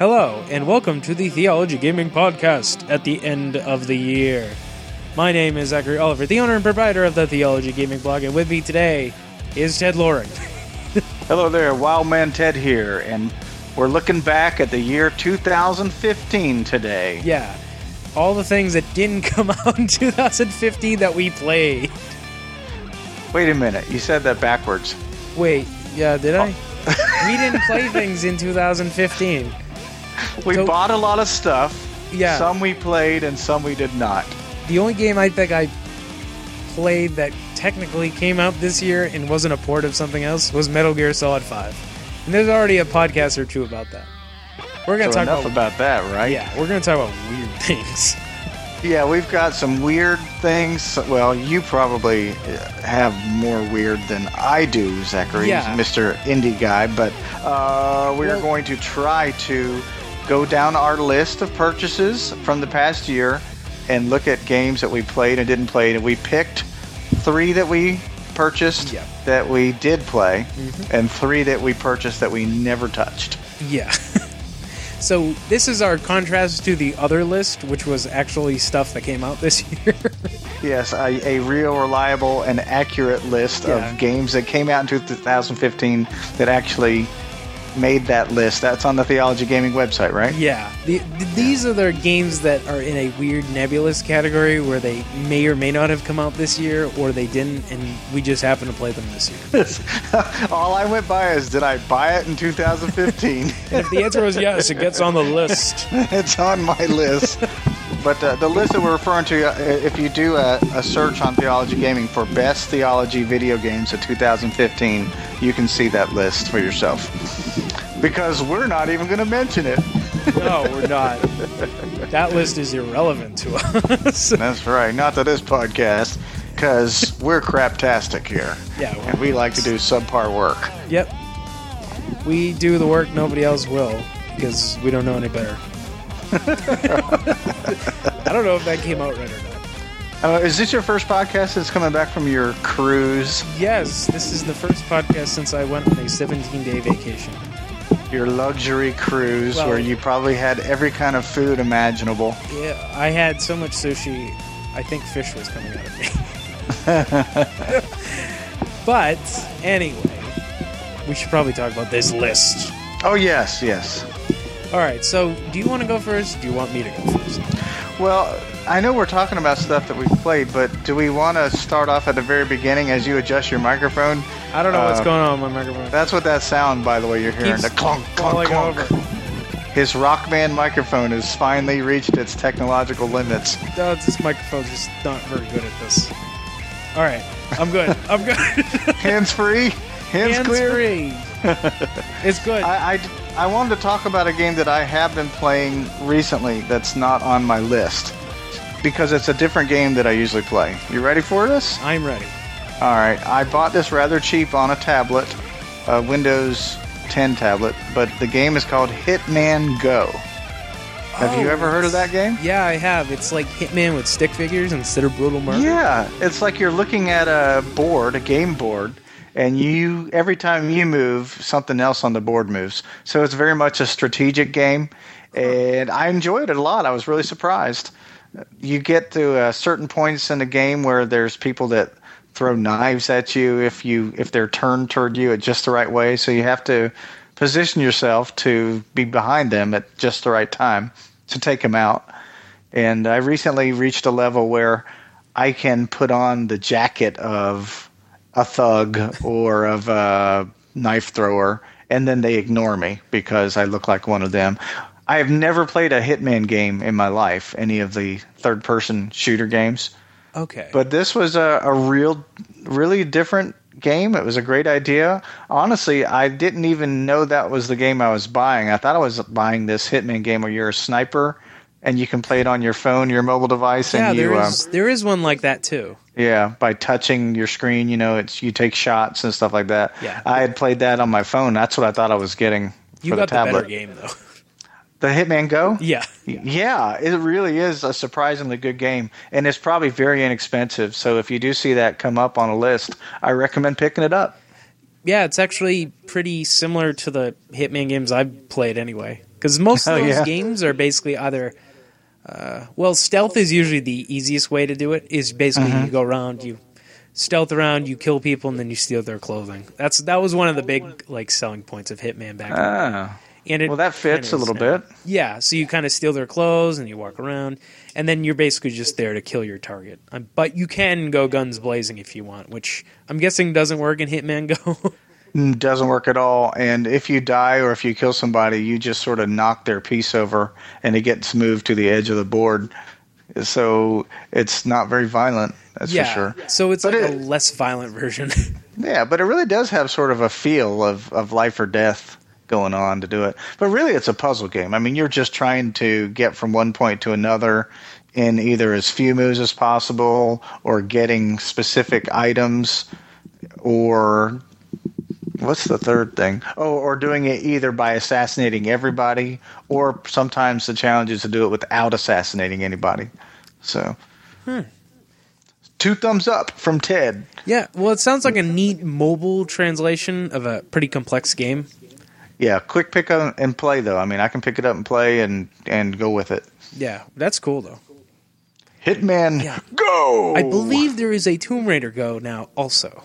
Hello, and welcome to the Theology Gaming Podcast at the end of the year. My name is Zachary Oliver, the owner and proprietor of the Theology Gaming blog, and with me today is Ted Loring. Hello there, Wildman Ted here, and we're looking back at the year 2015 today. Yeah, all the things that didn't come out in 2015 that we played. Wait a minute, you said that backwards. Wait, yeah, did I? Oh. we didn't play things in 2015. We So- bought a lot of stuff. Yeah. Some we played and some we did not. The only game I think I played that technically came out this year and wasn't a port of something else was Metal Gear Solid 5. And there's already a podcast or two about that. We're going to So talk enough about, about that, right? Yeah, we're going to talk about weird things. Yeah, we've got some weird things. Well, you probably uh, have more weird than I do, Zachary, Yeah. Mr. Indie guy. But uh, we are Well- going to try to go down our list of purchases from the past year and look at games that we played and didn't play. And we picked three that we purchased Yeah. that we did play, Mhm. and three that we purchased that we never touched. Yeah. so this is our contrast to the other list, which was actually stuff that came out this year. Yes, a, a real, reliable, and accurate list Yeah. of games that came out in 2015 that actually made that list. That's on the Theology Gaming website, right? yeah. The, th- these are the games that are in a weird nebulous category where they may or may not have come out this year or they didn't and we just happen to play them this year. All I went by is did I buy it in 2015? If the answer was yes, it gets on the list. it's on my list. But uh, the list that we're referring to, uh, if you do a, a search on Theology Gaming for best theology video games of 2015, you can see that list for yourself. Because we're not even going to mention it. No, we're not. That list is irrelevant to us. That's right. Not to this podcast, because we're craptastic here. Yeah, And we like to do subpar work. Yep. We do the work nobody else will because we don't know any better. I don't know if that came out right or not. Uh, is this your first podcast that's coming back from your cruise, Yes, this is the first podcast since I went on a 17 day vacation. your luxury cruise, Well- where you probably had every kind of food imaginable? Yeah, I had so much sushi, I think fish was coming out of me. but anyway, we should probably talk about this list. Oh, yes, yes. All right, so do you want to go first? Do you want me to go first? Well, I know we're talking about stuff that we've played, but do we want to start off at the very beginning as you adjust your microphone? I don't know what's Uh, going on with my microphone. That's what that sound, by the way, you're hearing. Keeps The clunk, clunk, clunk. over. His Rockman microphone has finally reached its technological limits. No, this microphone's just not very good at this. All right, I'm good. I'm good. Hands free, hands, Hands clear. free. It's good. I, I, I wanted to talk about a game that I have been playing recently that's not on my list because it's a different game that I usually play. You ready for this? I'm ready. All right. I bought this rather cheap on a tablet, a Windows 10 tablet, but the game is called Hitman Go. Have you Oh, ever heard of that game? Yeah, I have. It's like Hitman with stick figures instead of brutal murder. Yeah, it's like you're looking at a board, a game board, and you every time you move, something else on the board moves. So it's very much a strategic game, and I enjoyed it a lot. I was really surprised. You get to uh, certain points in the game where there's people that throw knives at you if you if they're turned toward you at just the right way. So you have to position yourself to be behind them at just the right time to take them out. And I recently reached a level where I can put on the jacket of a thug or of a knife thrower, and then they ignore me because I look like one of them. I have never played a Hitman game in my life, any of the third person shooter games. Okay. But this was a, a real, really different game. It was a great idea. Honestly, I didn't even know that was the game I was buying. I thought I was buying this Hitman game where you're a sniper and you can play it on your phone, your mobile device, yeah, and you, there um, is there is one like that too. yeah, by touching your screen, you know, it's you take shots and stuff like that. Yeah. I had played that on my phone. That's what I thought I was getting You for got the the, tablet. better game though. The Hitman Go. Yeah. Yeah, it really is a surprisingly good game, and it's probably very inexpensive. So if you do see that come up on a list, I recommend picking it up. Yeah, it's actually pretty similar to the Hitman games I've played anyway. because most of Oh, those yeah. games are basically either. Uh, well, stealth is usually the easiest way to do it. Is basically Mm-hmm. you go around, you stealth around, you kill people, and then you steal their clothing. That's that was one of the big like selling points of Hitman back. then. Ah, and it well, that fits a little bit. Yeah, so you kind of steal their clothes and you walk around, and then you're basically just there to kill your target. Um, but you can go guns blazing if you want, which I'm guessing doesn't work in Hitman Go. Doesn't work at all. And if you die or if you kill somebody, you just sort of knock their piece over, and it gets moved to the edge of the board. So it's not very violent. That's yeah, for sure. so it's But like a less violent version. Yeah, but it really does have sort of a feel of, of life or death going on to do it. But really, it's a puzzle game. I mean, you're just trying to get from one point to another in either as few moves as possible, or getting specific items, or what's the third thing? Oh, or doing it either by assassinating everybody, or sometimes the challenge is to do it without assassinating anybody. So. Hmm. Two thumbs up from Ted. yeah, well, it sounds like a neat mobile translation of a pretty complex game. Yeah, quick pick up and play though. I mean, I can pick it up and play and and go with it. Yeah, that's cool though. Hitman, Yeah. go! I believe there is a Tomb Raider Go now also.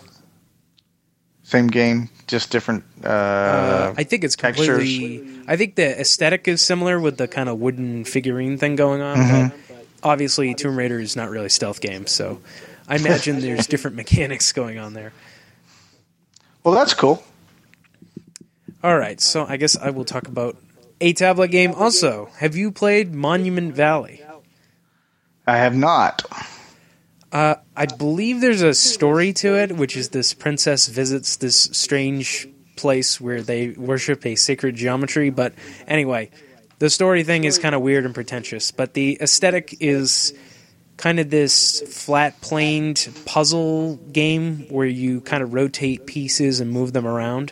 Same game, just different. Uh, Uh, I think it's textures. completely. I think the aesthetic is similar with the kind of wooden figurine thing going on. Mm-hmm. But obviously, Tomb Raider is not really a stealth game, so I imagine there's different mechanics going on there. well, that's cool. All right, so I guess I will talk about a tablet game. Also, have you played Monument Valley? I have not. Uh, I believe there's a story to it, which is this princess visits this strange place where they worship a sacred geometry. But anyway, the story thing is kind of weird and pretentious. But the aesthetic is kind of this flat planed puzzle game where you kind of rotate pieces and move them around.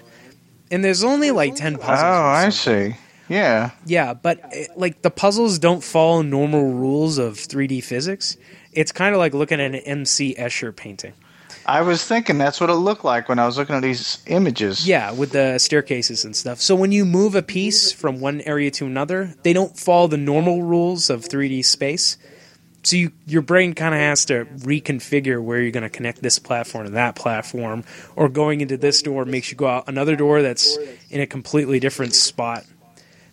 And there's only like 10 puzzles. Oh, I see. Yeah, Yeah, but eh, like the puzzles don't follow normal rules of 3D physics. It's kind of like looking at an MC Escher painting. I was thinking that's what it looked like when I was looking at these images. Yeah, with the staircases and stuff. So when you move a piece from one area to another, they don't follow the normal rules of 3D space. So you, your brain kind of has to reconfigure where you're going to connect this platform to that platform, or going into this door makes you go out another door that's in a completely different spot.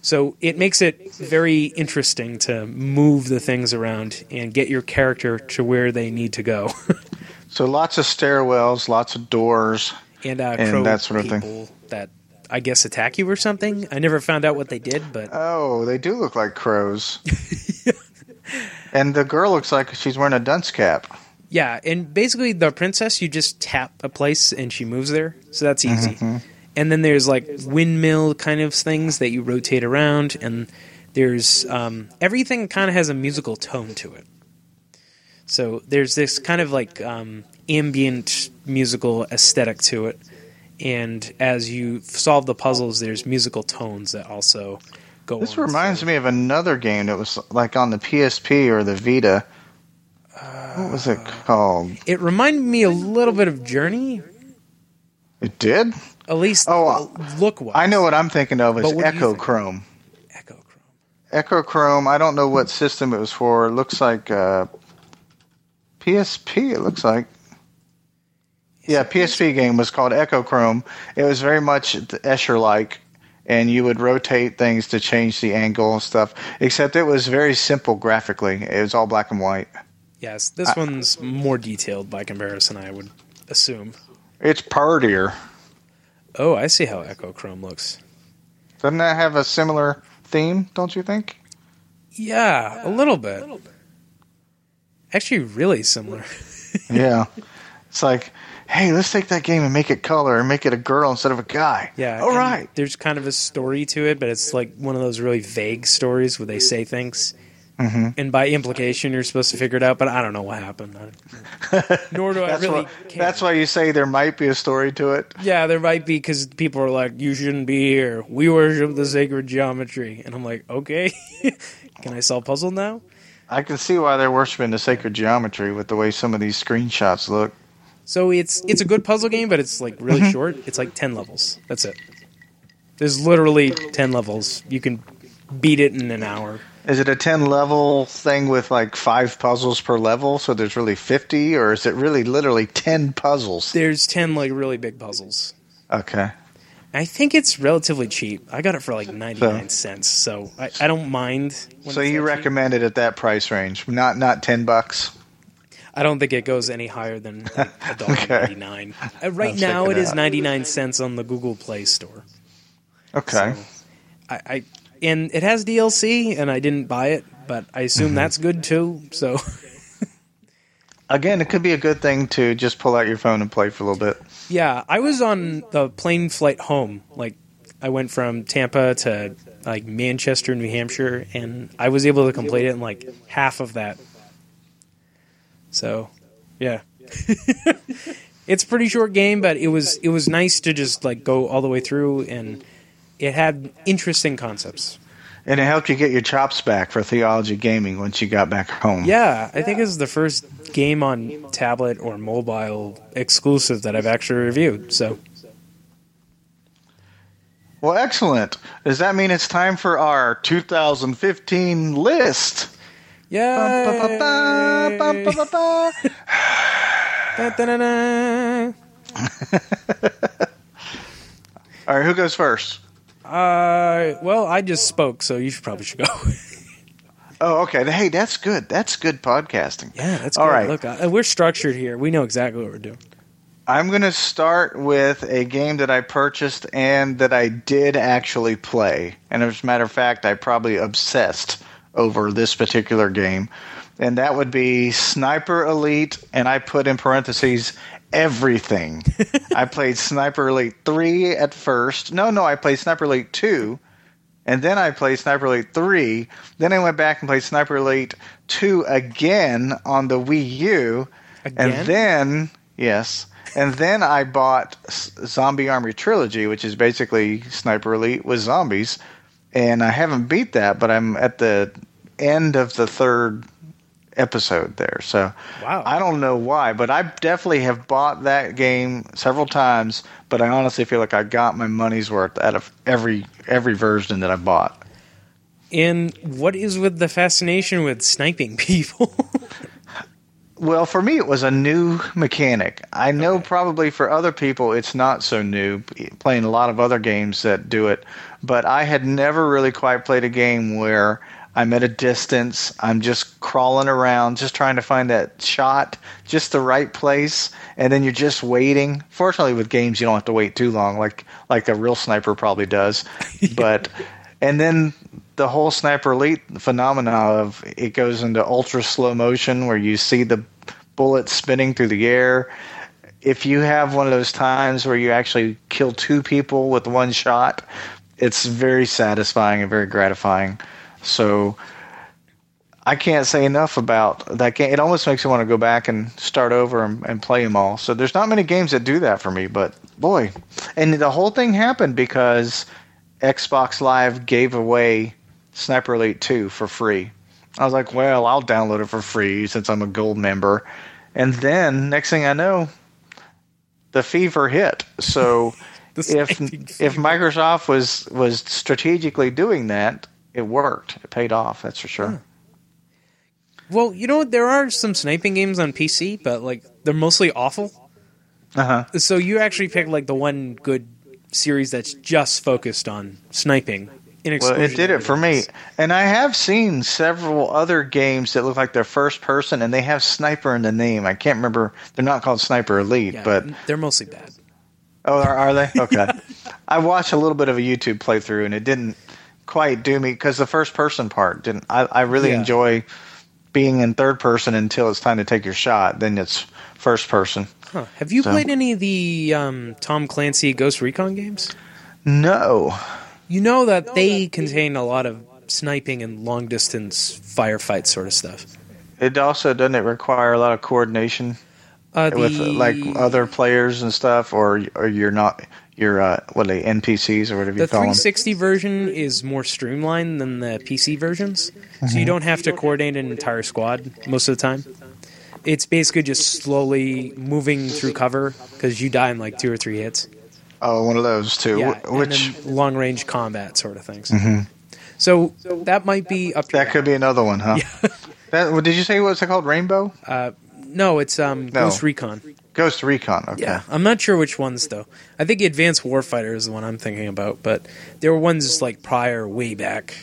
So it makes it very interesting to move the things around and get your character to where they need to go. So lots of stairwells, lots of doors. and uh, And that sort of thing. that I guess attack you or something. I never found out what they did, but Oh, they do look like crows. and the girl looks like she's wearing a dunce cap. yeah. And basically, the princess, you just tap a place and she moves there, so that's easy. And then there's like windmill kind of things that you rotate around, and there's um, everything kind of has a musical tone to it. So there's this kind of like um, ambient musical aesthetic to it. And as you solve the puzzles, there's musical tones that also go This on. reminds me of another game that was like on the PSP or the Vita. What was it called? It reminded me a little bit of Journey, It did? At least Oh, look wise. I know what I'm thinking of is But what do you Echo? Chrome. Echochrome. Echo Chrome, I don't know what system it was for. It looks like uh, PSP, it looks like. Yeah, PSP game was called Echochrome. It was very much Escher like, and you would rotate things to change the angle and stuff. Except it was very simple graphically. It was all black and white. Yes, this one's more detailed by comparison, I would assume. It's partier. Oh, I see how Echochrome looks. Doesn't that have a similar theme? Don't you think? Yeah, a little bit. Actually, really similar. yeah. It's like, hey, let's take that game and make it color and make it a girl instead of a guy. Yeah. All and right. There's kind of a story to it, but it's like one of those really vague stories where they say things. Mm-hmm. And by implication, you're supposed to figure it out, but I don't know what happened. I- Nor do I That's really why. care. That's why you say there might be a story to it. Yeah, there might be because people are like, "You shouldn't be here. We worship the sacred geometry," and I'm like, "Okay, can I solve puzzle now?" I can see why they're worshiping the sacred geometry with the way some of these screenshots look. So it's it's a good puzzle game, but it's like really Mm-hmm. short. It's like ten levels. That's it. There's literally ten levels. You can beat it in an hour. Is it a 10 level thing with like five puzzles per level? So there's really 50, or is it really literally 10 puzzles? There's ten like really big puzzles. Okay. I think it's relatively cheap. I got it for like ninety nine cents, so I, I don't mind. when So you that cheap. recommend it at that price range, not not 10 bucks? I don't think it goes any higher than like, a dollar Okay. ninety nine. Uh, right now, it is out. ninety nine cents on the Google Play Store. Okay. So, I, I and it has DLC, and I didn't buy it, but I assume Mm-hmm. that's good too. So Again, it could be a good thing to just pull out your phone and play for a little bit. yeah, I was on the plane flight home. Like I went from Tampa to like Manchester, New Hampshire, and I was able to complete it in like half of that. So, yeah. it's a pretty short game, but it was it was nice to just like go all the way through and it had interesting concepts. And it helped you get your chops back for theology gaming once you got back home. Yeah, I think it was the first game on tablet or mobile exclusive that I've actually reviewed. So, Well, excellent. Does that mean it's time for our 2015 list? yeah. All right, who goes first? Uh, well, I just spoke, so you should probably should go. Oh, okay. Hey, that's good. That's good podcasting. yeah, that's All good. right. Look, uh, we're structured here. We know exactly what we're doing. I'm going to start with a game that I purchased and that I did actually play. And as a matter of fact, I probably obsessed over this particular game. And that would be Sniper Elite, and I put in parentheses everything. I played Sniper Elite 3 at first. No, no, I played Sniper Elite 2. And then I played Sniper Elite 3. Then I went back and played Sniper Elite 2 again on the Wii U. Again? And then, yes. And then I bought Zombie Army Trilogy, which is basically Sniper Elite with zombies. And I haven't beat that, but I'm at the end of the third episode there. So Wow. I don't know why, but I definitely have bought that game several times. But I honestly feel like I got my money's worth out of every every version that I bought. And what is with the fascination with sniping people? Well, for me, it was a new mechanic. I know probably for other people it's not so new, playing a lot of other games that do it, but I had never really quite played a game where I'm at a distance, I'm just crawling around, just trying to find that shot, just the right place, and then you're just waiting. Fortunately, with games, you don't have to wait too long, like like a real sniper probably does. But and then the whole sniper elite phenomena of it goes into ultra slow motion where you see the bullet spinning through the air if you have one of those times where you actually kill two people with one shot it's very satisfying and very gratifying so i can't say enough about that game it almost makes me want to go back and start over and, and play them all so there's not many games that do that for me but boy and the whole thing happened because xbox live gave away Sniper Elite 2 for free. I was like, well, I'll download it for free since I'm a gold member. And then next thing I know, the fever hit. So if if. Microsoft was was strategically doing that, it worked. It paid off, that's for sure. well, you know? There are some sniping games on PC, but like they're mostly awful. Uh-huh. So you actually picked like the one good series that's just focused on sniping. In Well, it did it for me. And I have seen several other games that look like they're first person and they have sniper in the name. I can't remember. They're not called Sniper Elite, Yeah, but they're mostly bad. Oh, are, are they? Okay. I watched a little bit of a YouTube playthrough, and it didn't quite do me because the first person part didn't. I, I really Yeah. enjoy being in third person until it's time to take your shot. Then it's first person. Huh. Have you So- played any of the um, Tom Clancy Ghost Recon games? No. You know that they contain a lot of sniping and long distance firefight sort of stuff. It also doesn't it require a lot of coordination Uh, with the- uh, like other players and stuff, or or you're not you're uh, what are they NPCs or whatever The you call them. The 360 version is more streamlined than the PC versions, so Mm-hmm. you don't have to coordinate an entire squad most of the time. It's basically just slowly moving through cover because you die in like two or three hits. Oh, one of those too. Yeah, Which long range combat sort of things. Mm-hmm. So that might be up. That could be another one, huh? that, did you say what's it called? Rainbow? Uh, no, it's um, No. Ghost Recon. Ghost Recon. Okay. Yeah, I'm not sure which ones though. I think Advanced Warfighter is the one I'm thinking about, but there were ones like prior, way back.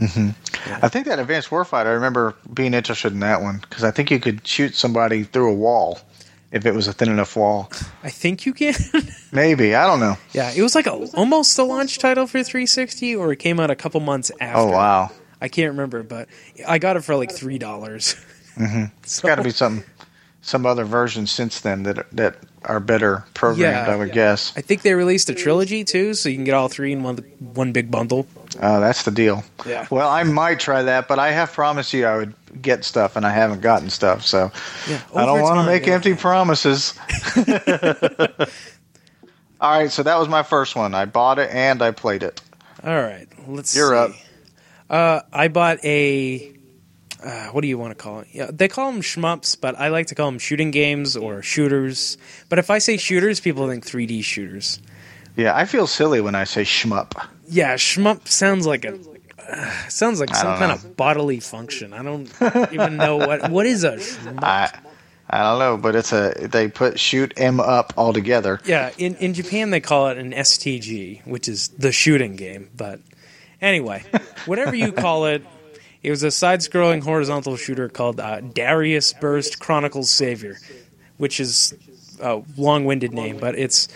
I think that Advanced Warfighter. I remember being interested in that one because I think you could shoot somebody through a wall if it was a thin enough wall. I think you can. Maybe I don't know. yeah, it was like a almost a launch title for 360, or it came out a couple months after. Oh wow, I can't remember, but I got it for like three dollars. Mm-hmm. it's got to be some some other versions since then that that are better programmed. Yeah. I would guess. I think they released a trilogy too, so you can get all three in one one big bundle. Oh, that's the deal. Yeah. Well, I might try that, but I have promised you I would get stuff, and I haven't gotten stuff. So Yeah, I don't want to make yeah. empty promises. All right, so that was my first one. I bought it and I played it. All right, let's. You're up. Uh, I bought a. Uh, what do you want to call it? Yeah, they call them shmups, but I like to call them shooting games or shooters. But if I say shooters, people think 3D shooters. Yeah, I feel silly when I say shmup. Yeah, shmup sounds like a uh, sounds like some kind know. of bodily function. I don't even know what what is a shmup. I I don't know, but it's a they put shoot em up all together. Yeah, in, in Japan they call it an STG, which is the shooting game. But anyway, whatever you call it, it was a side-scrolling horizontal shooter called uh, Darius Burst Chronicles Savior, which is a long-winded name, but it's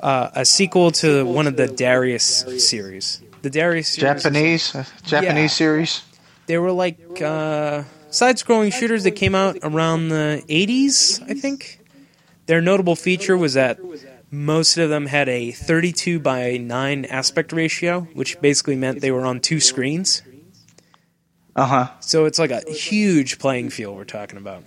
uh, a sequel to one of the Darius series. The Darius series, Japanese uh, Japanese Yeah. series. they were like uh, side-scrolling shooters that came out around the 80s, I think. Their notable feature was that most of them had a 32 by 9 aspect ratio, which basically meant they were on two screens. Uh huh. So it's like a huge playing field we're talking about.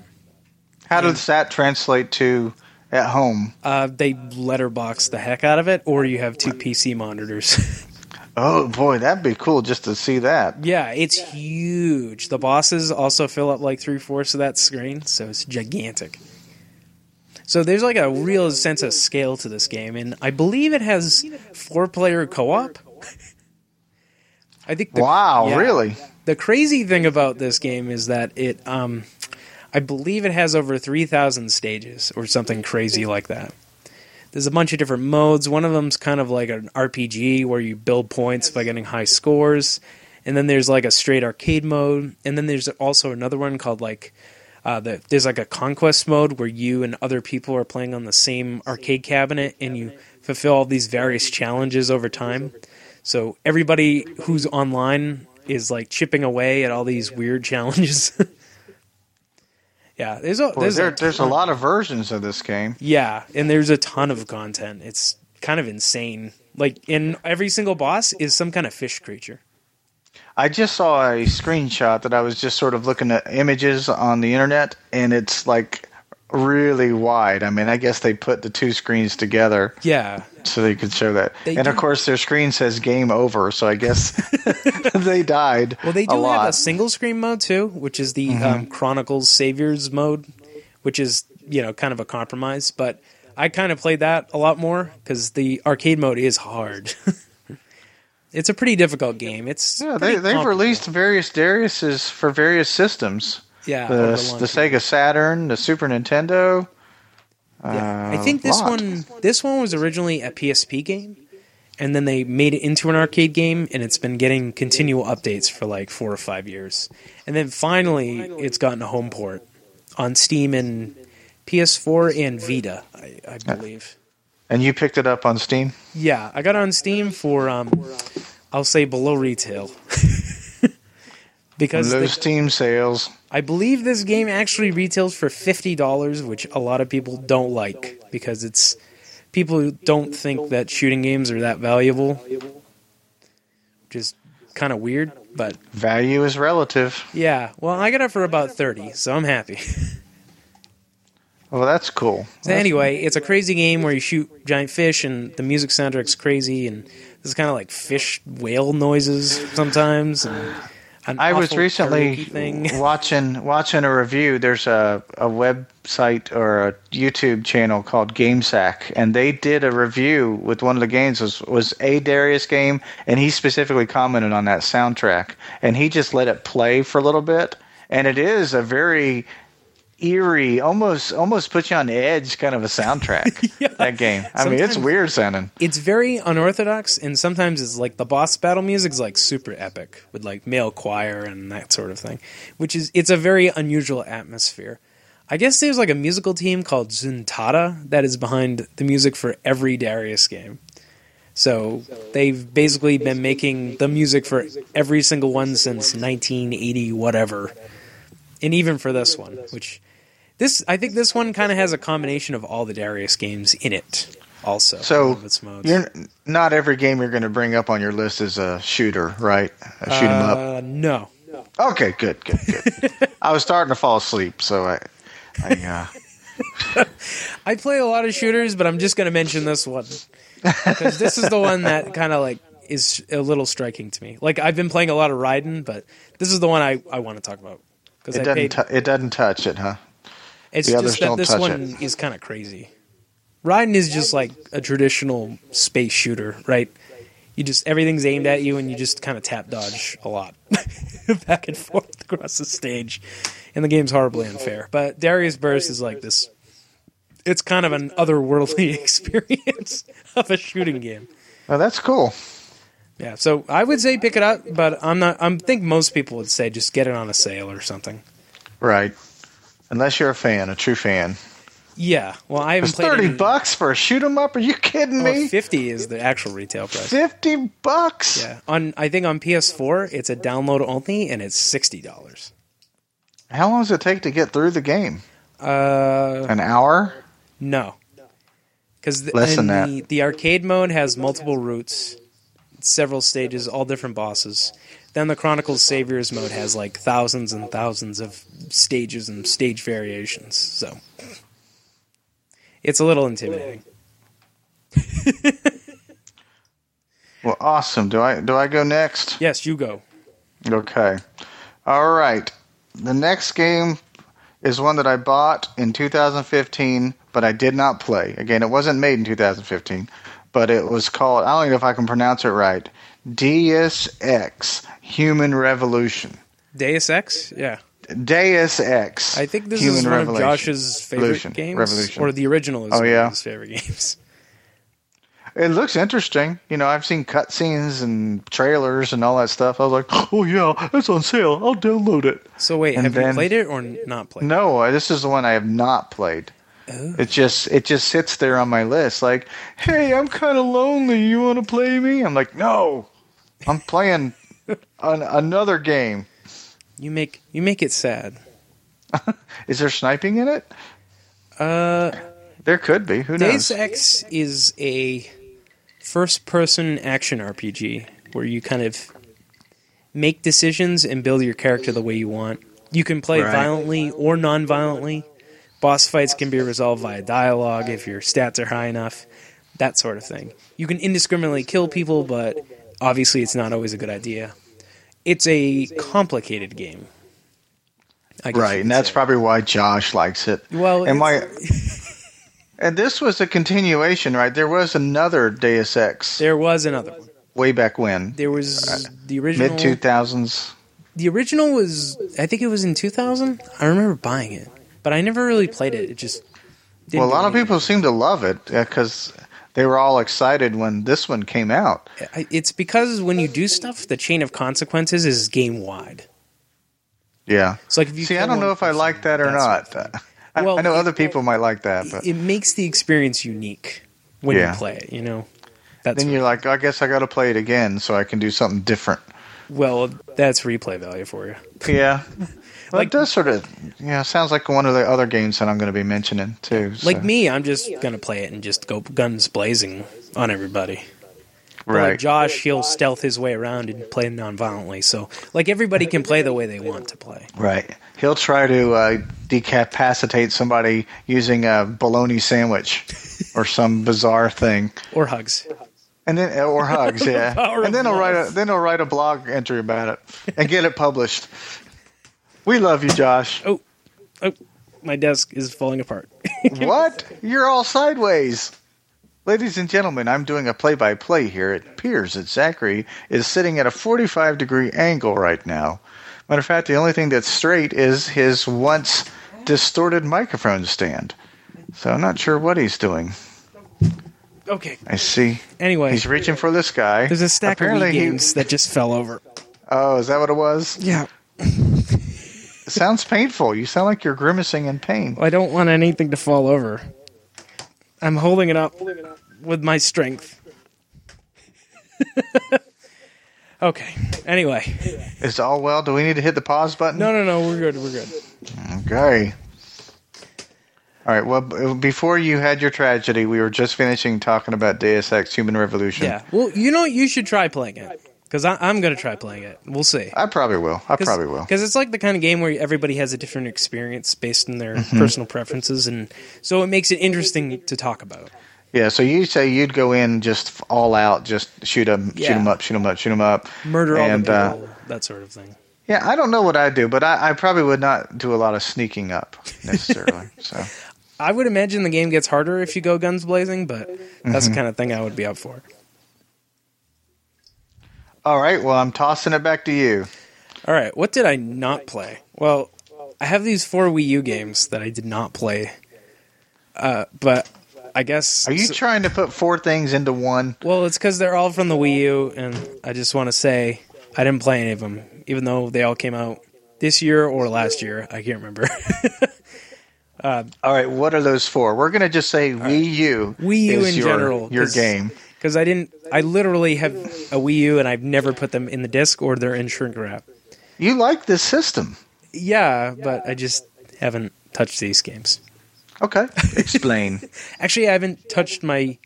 How does that translate to at home? Uh, they letterbox the heck out of it, or you have two PC monitors. Oh boy, that'd be cool just to see that. yeah, it's huge. The bosses also fill up like three fourths of that screen, so it's gigantic. So there's like a real sense of scale to this game, and I believe it has four player co op. I think. The, Wow, yeah. really? The crazy thing about this game is that it, um, I believe it has over 3,000 stages or something crazy like that. There's a bunch of different modes. One of them's kind of like an RPG where you build points by getting high scores. And then there's like a straight arcade mode. And then there's also another one called like, uh, the, there's like a conquest mode where you and other people are playing on the same arcade cabinet and you fulfill all these various challenges over time. So everybody who's online is like chipping away at all these weird challenges. yeah, there's a Well, there's there, a there's a lot of versions of this game. yeah, and there's a ton of content. It's kind of insane. Like in every single boss is some kind of fish creature. I just saw a screenshot that I was just sort of looking at images on the internet, and it's like really wide. I mean, I guess they put the two screens together Yeah, so they could show that. They and of course, their screen says "game over," so I guess they died. Well, they a do have lot. a single screen mode too, which is the Mm-hmm. um, Chronicles Saviors mode, which is you know kind of a compromise. But I kind of played that a lot more because the arcade mode is hard. it's a pretty difficult game. It's Yeah, they they've released various Dariuses for various systems. yeah The, the. Sega Saturn, the Super Nintendo. Yeah. Uh, I think this one this one was originally a PSP game, and then they made it into an arcade game, and it's been getting continual updates for like four or five years, and then finally it's gotten a home port on Steam and PS4 and Vita, I, I believe. And you picked it up on Steam. Yeah, I got it on Steam for um, I'll say below retail. because Those the- Steam sales. I believe this game actually retails for fifty dollars, which a lot of people don't like because it's people who don't think that shooting games are that valuable, which is kind of weird. But Value is relative. yeah, well, I got it for about thirty, so I'm happy. Well, that's cool. So anyway, it's a crazy game where you shoot giant fish, and the music soundtrack's crazy, and there's kind of like fish whale noises sometimes, and an I was recently watching watching a review. There's a, a website or a YouTube channel called GameSack, and they did a review with one of the games. Was was a Darius game, and he specifically commented on that soundtrack, and he just let it play for a little bit, and it is a very eerie, almost almost puts you on edge kind of a soundtrack. Yeah. That game. I mean, it's weird sounding. It's very unorthodox, and sometimes it's like the boss battle music's like super epic with like male choir and that sort of thing, which is it's a very unusual atmosphere. I guess there's like a musical team called Zuntata that is behind the music for every Darius game. So they've basically been making the music for every single one since 1980 whatever. And even for this one, which this I think this one kind of has a combination of all the Darius games in it also. So you're not every game you're going to bring up on your list is a shooter, right? A shoot 'em up. Uh, no. Okay, good, good, good. I was starting to fall asleep, so I, I uh, I play a lot of shooters, but I'm just going to mention this one because this is the one that kind of like is a little striking to me. Like I've been playing a lot of Raiden, but this is the one I, I want to talk about because it I doesn't paid. tou- it doesn't touch it, huh? It's the just that this one is kind of crazy. Raiden is just like a traditional space shooter, right? You just everything's aimed at you, and you just kind of tap dodge a lot, back and forth across the stage, and the game's horribly unfair. But Darius Burst is like this. It's kind of an otherworldly experience of a shooting game. Oh, that's cool. Yeah, so I would say pick it up, but I'm not. I think most people would say just get it on a sale or something. Right. Unless you're a fan, a true fan. Yeah, well, I haven't It's played thirty any- bucks for a shoot 'em up? Are you kidding Well, me? Fifty is the actual retail price. Fifty bucks. Yeah, on I think on PS4 it's a download only, and it's sixty dollars. How long does it take to get through the game? Uh, An hour? no, because Less than the, the arcade mode has multiple routes, several stages, all different bosses. Then the Chronicles Saviors mode has like thousands and thousands of stages and stage variations. So it's a little intimidating. Well, awesome. Do I do I go next? Yes, you go. Okay. All right. The next game is one that I bought in 2015, but I did not play. Again, it wasn't made in 2015, but it was called, I don't even know if I can pronounce it right, Deus Ex Human Revolution. Deus Ex, yeah. Deus Ex. I think this Human is one of Josh's favorite Revolution. games, Revolution. or the original is Oh, one yeah? of his favorite games. It looks interesting. You know, I've seen cutscenes and trailers and all that stuff. I was like, oh yeah, it's on sale. I'll download it. So wait, And have you played it or not played? No, this is the one I have not played. Oh. It just it just sits there on my list. Like, hey, I'm kind of lonely. You want to play me? I'm like, no, I'm playing an, another game. You make you make it sad. Is there sniping in it? Uh, There could be. Who knows? Ex is a first-person action RPG where you kind of make decisions and build your character the way you want. You can play Right. violently or non-violently. Boss fights can be resolved via dialogue if your stats are high enough. That sort of thing. You can indiscriminately kill people, but obviously it's not always a good idea. It's a complicated game. I guess you Right, and that's say. probably why Josh likes it. well. And my and this was a continuation, right? There was another Deus Ex there was another one. way back when, There was uh, the original. mid two thousands. The original was, I think it was in 2000. I remember buying it, but I never really played it. It just. Didn't Well, a lot of people seem to love it uh, because they were all excited when this one came out. It's because when you do stuff, the chain of consequences is game wide. Yeah. So like if you See, I don't know if I like that or sort not. of. I, Well, I know it- other people might like that, but It makes the experience unique when Yeah. you play it. You know. That's then you're like, I guess I got to play it again so I can do something different. well, that's replay value for you. Yeah. Well, Like- it does sort of, yeah, sounds like one of the other games that I'm going to be mentioning too. so- Like me, I'm just gonna play it and just go guns blazing on everybody. Right? Like Josh, he'll stealth his way around and play non-violently. So like everybody can play the way they want to play. Right. He'll try to uh, decapacitate somebody using a bologna sandwich or some bizarre thing. Or hugs. And then or hugs, yeah. And then he'll write a then he'll write a blog entry about it and get it published. We love you, Josh. Oh, oh, my desk is falling apart. what? You're all sideways. Ladies and gentlemen, I'm doing a play by play here. It appears that Zachary is sitting at a 45 degree angle right now. Matter of fact, the only thing that's straight is his once distorted microphone stand. So I'm not sure what he's doing. okay. I see. Anyway, He's reaching for this guy. there's a stack Apparently of he- games that just fell over. Oh, is that what it was? Yeah. Sounds painful. You sound like you're grimacing in pain. I don't want anything to fall over. I'm holding it up with my strength. okay. Anyway, Is all well? Do we need to hit the pause button? no, no, no. We're good. We're good. Okay. All right. Well, before you had your tragedy, we were just finishing talking about Deus Ex: Human Revolution. Yeah. Well, you know, what? you should try playing it because I'm going to try playing it. We'll see. I probably will. I probably will. Because it's like the kind of game where everybody has a different experience based on their Mm-hmm. personal preferences, and so it makes it interesting to talk about. Yeah. So you say you'd go in just all out, just shoot them, shoot Yeah. them up, shoot them up, shoot them up, Murder all and the uh, people, that sort of thing. yeah, I don't know what I do, but I, I probably would not do a lot of sneaking up necessarily. so I would imagine the game gets harder if you go guns blazing, but that's Mm-hmm. the kind of thing I would be up for. All right. Well, I'm tossing it back to you. All right, what did I not play? Well, I have these four Wii U games that I did not play, uh, but I guess Are you trying to put four things into one? well, it's because they're all from the Wii U, and I just want to say I didn't play any of them, even though they all came out this year or last year. I can't remember. All right. What are those for? We're gonna just say Wii U. Wii U in your, general, your game. Because I didn't, I literally have a Wii U, and I've never put them in the disc or they're in shrink wrap. You like this system. Yeah, but I just haven't touched these games. Okay. Explain. Actually, I haven't touched my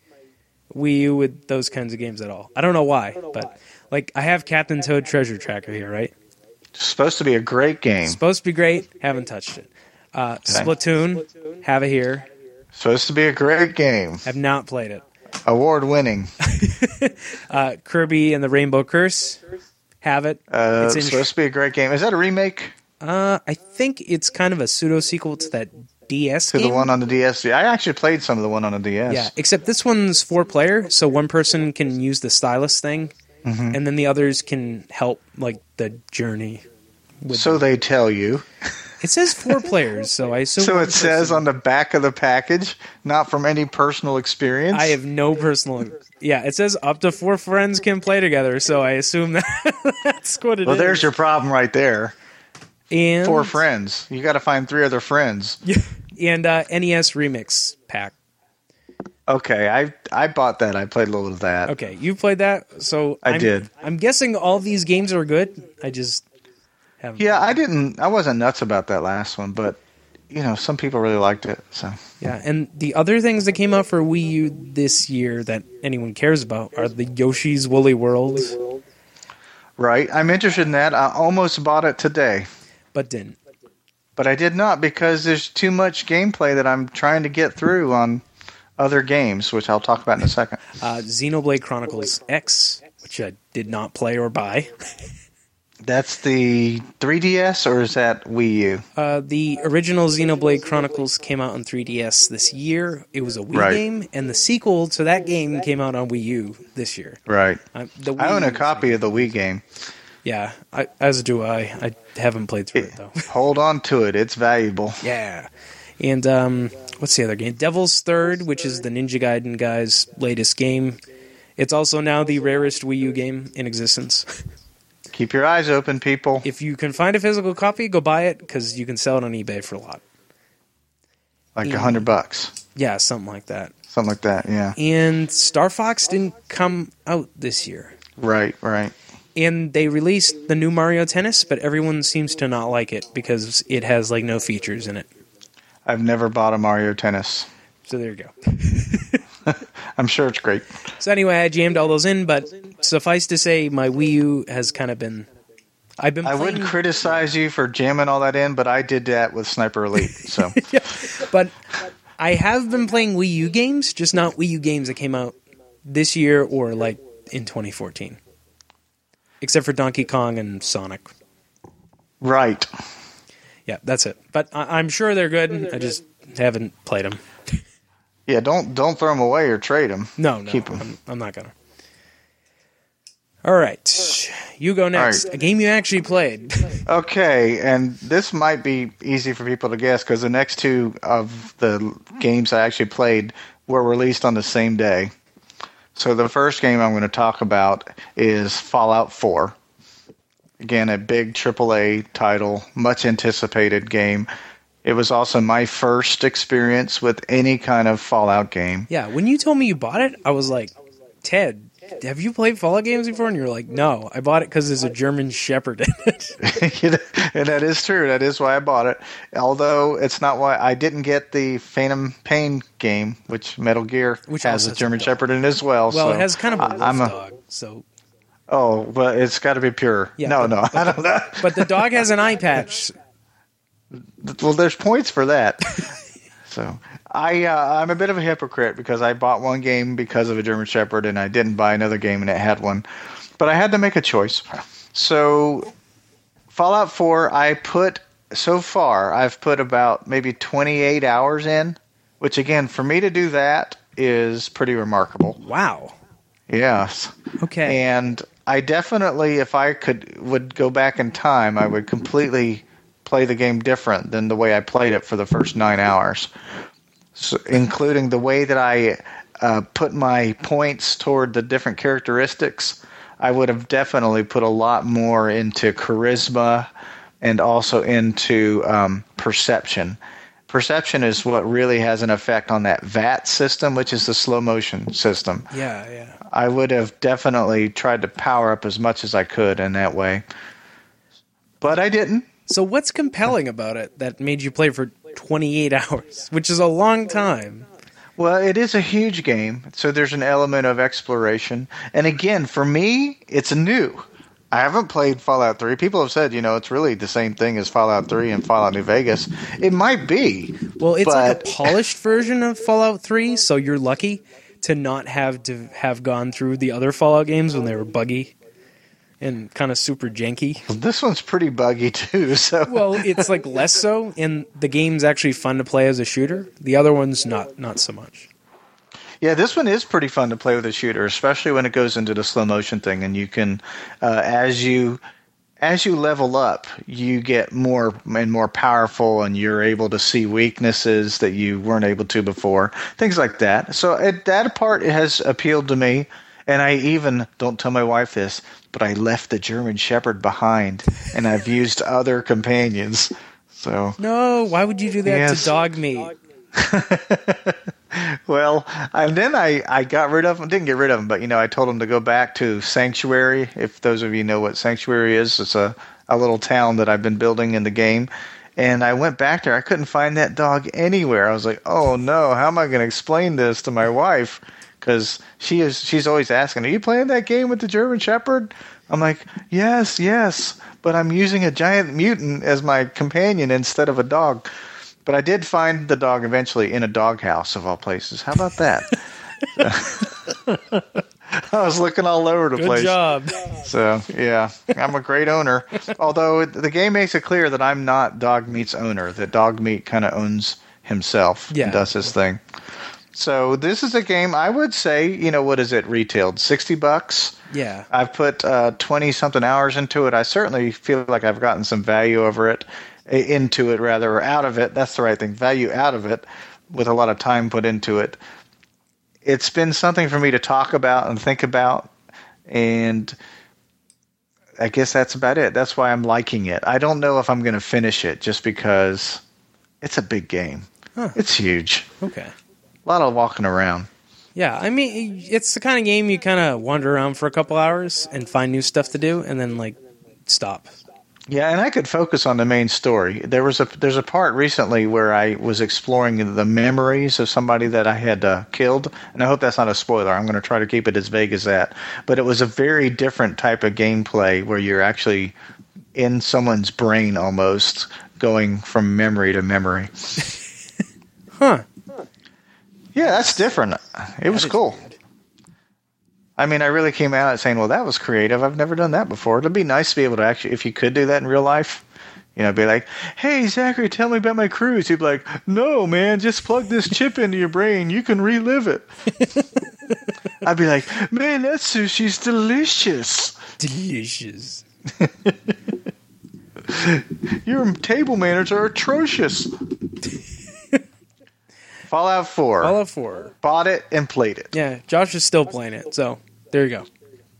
Wii U with those kinds of games at all. I don't know why, but like I have Captain Toad Treasure Tracker here, right? supposed to be a great game. Supposed to be great, haven't touched it. Uh, Splatoon, have it here, Supposed to be a great game. have not played it. Award winning. Uh, Kirby and the Rainbow Curse, have it. Uh, It's in- supposed to be a great game. Is that a remake Uh, I think it's kind of a pseudo sequel to that DS to game. the one on the DS? I actually played some of the one on the DS. Yeah, except this one's four player, so one person can use the stylus thing, Mm-hmm. and then the others can help like the journey. With So they tell you. It says four players, so I assume. So one it says on the back of the package, not from any personal experience. I have no personal. Yeah, it says up to four friends can play together, so I assume that that's what it is. well, there's your problem right there. and Four friends. You got to find three other friends. and uh, NES remix pack. Okay, I I bought that. I played a little of that. Okay, you played that, so I I'm, did. I'm guessing all these games are good. I just haven't. Yeah, I didn't. I wasn't nuts about that last one, but you know, some people really liked it. So Yeah, and the other things that came out for Wii U this year that anyone cares about are the Yoshi's Woolly World, right, I'm interested in that. I almost bought it today, but didn't. but I did not because there's too much gameplay that I'm trying to get through on other games, which I'll talk about in a second. Uh, Xenoblade Chronicles X, which I did not play or buy. That's the 3DS, or is that Wii U? Uh, the original Xenoblade Chronicles came out on 3DS this year. It was a Wii Right. game, and the sequel to that game came out on Wii U this year. Right. Uh, I own a copy of the Wii game. Yeah, I, as do I. I haven't played through it though. Hold on to it; it's valuable. Yeah. And um, what's the other game? Devil's Third, which is the Ninja Gaiden guy's latest game. It's also now the rarest Wii U game in existence. Keep your eyes open, people. If you can find a physical copy, go buy it because you can sell it on eBay for a lot. Like a hundred bucks, Yeah, something like that. something like that. Yeah. And Star Fox didn't come out this year. Right. Right. And they released the new Mario Tennis, but everyone seems to not like it because it has like no features in it. I've never bought a Mario Tennis. So there you go. I'm sure it's great. So anyway, I jammed all those in, but suffice to say, my Wii U has kind of been. I've been. I Playing, would criticize you for jamming all that in, but I did that with Sniper Elite. So but I have been playing Wii U games, just not Wii U games that came out this year or like in 2014, except for Donkey Kong and Sonic. Right. Yeah, that's it. But I- I'm sure they're good. I just haven't played them. Yeah, don't don't throw them away or trade them. No, no, Keep 'em. I'm, I'm not gonna. All right, you go next. right. A game you actually played. Okay, and this might be easy for people to guess because the next two of the games I actually played were released on the same day. So the first game I'm going to talk about is Fallout 4. Again, a big AAA title, much anticipated game. It was also my first experience with any kind of Fallout game. yeah, when you told me you bought it, I was like, Ted, have you played Fallout games before? And you're like, no, I bought it because there's a German Shepherd in it. and that is true. That is why I bought it. Although it's not why I didn't get the Phantom Pain game, which Metal Gear Which has a German. Shepherd in it as well. well, so it has kind of a wolf a dog, so. oh, but it's got to be pure. Yeah, no, but- no, I don't know. But the dog has an eye patch. Well, there's points for that. so I uh, I'm a bit of a hypocrite because I bought one game because of a German Shepherd and I didn't buy another game and it had one, but I had to make a choice. So Fallout 4, I put so far I've put about maybe 28 hours in, which again for me to do that is pretty remarkable. Wow. Yes. Okay. And I definitely, if I could, would go back in time, I would completely play the game different than the way I played it for the first nine hours, so, including the way that I uh, put my points toward the different characteristics. I would have definitely put a lot more into charisma and also into um, perception. Perception is what really has an effect on that VAT system, which is the slow motion system. yeah, yeah. I would have definitely tried to power up as much as I could in that way. But I didn't. So what's compelling about it that made you play for 28 hours, which is a long time? Well, it is a huge game, so there's an element of exploration. And again, for me, it's new. I haven't played Fallout 3. People have said, you know, it's really the same thing as Fallout 3 and Fallout New Vegas. It might be. Well, it's like a polished version of Fallout 3, so you're lucky to not have to have gone through the other Fallout games when they were buggy and kind of super janky. This one's pretty buggy too, so Well, it's like less so, and the game's actually fun to play as a shooter. The other one's not not so much. Yeah, this one is pretty fun to play with a shooter, especially when it goes into the slow motion thing, and you can, uh, as you as you level up, you get more and more powerful, and you're able to see weaknesses that you weren't able to before, things like that. So it, that part has appealed to me, and I even don't tell my wife this, but I left the German Shepherd behind, and I've used other companions. So No, why would you do that Yes. to dog meat? Well, and then I, I got rid of him. Didn't get rid of him, but you know I told him to go back to Sanctuary. If those of you know what Sanctuary is, it's a a little town that I've been building in the game. And I went back there. I couldn't find that dog anywhere. I was like, "Oh no! How am I going to explain this to my wife?" Because she is she's always asking, "Are you playing that game with the German Shepherd?" I'm like, "Yes, yes," but I'm using a giant mutant as my companion instead of a dog. But I did find the dog eventually in a doghouse of all places. How about that? I was looking all over the Good place. job. So yeah, I'm a great owner. Although the game makes it clear that I'm not Dog Meat's owner. That Dog Meat kind of owns himself Yeah. and does his thing. So this is a game I would say, you know, what is it retailed? Sixty bucks. Yeah. I've put uh, twenty something hours into it. I certainly feel like I've gotten some value over it, into it rather, or out of it. That's the right thing. Value out of it, with a lot of time put into it. It's been something for me to talk about and think about, and I guess that's about it. That's why I'm liking it. I don't know if I'm going to finish it just because it's a big game. Huh. It's huge. Okay. A lot of walking around. Yeah, I mean, it's the kind of game you kind of wander around for a couple hours and find new stuff to do, and then like stop. Yeah, and I could focus on the main story. There was a there's a part recently where I was exploring the memories of somebody that I had uh, killed, and I hope that's not a spoiler. I'm going to try to keep it as vague as that. But it was a very different type of gameplay where you're actually in someone's brain almost going from memory to memory. Huh. Yeah, that's different. It was cool. I mean, I really came out saying, "Well, that was creative. I've never done that before." It'd be nice to be able to actually, if you could do that in real life, you know, be like, "Hey, Zachary, tell me about my cruise." He'd be like, "No, man, just plug this chip into your brain. You can relive it." I'd be like, "Man, that sushi's delicious. Delicious. Your table manners are atrocious." Fallout 4. Fallout 4. Bought it and played it. Yeah, Josh is still playing it, so there you go.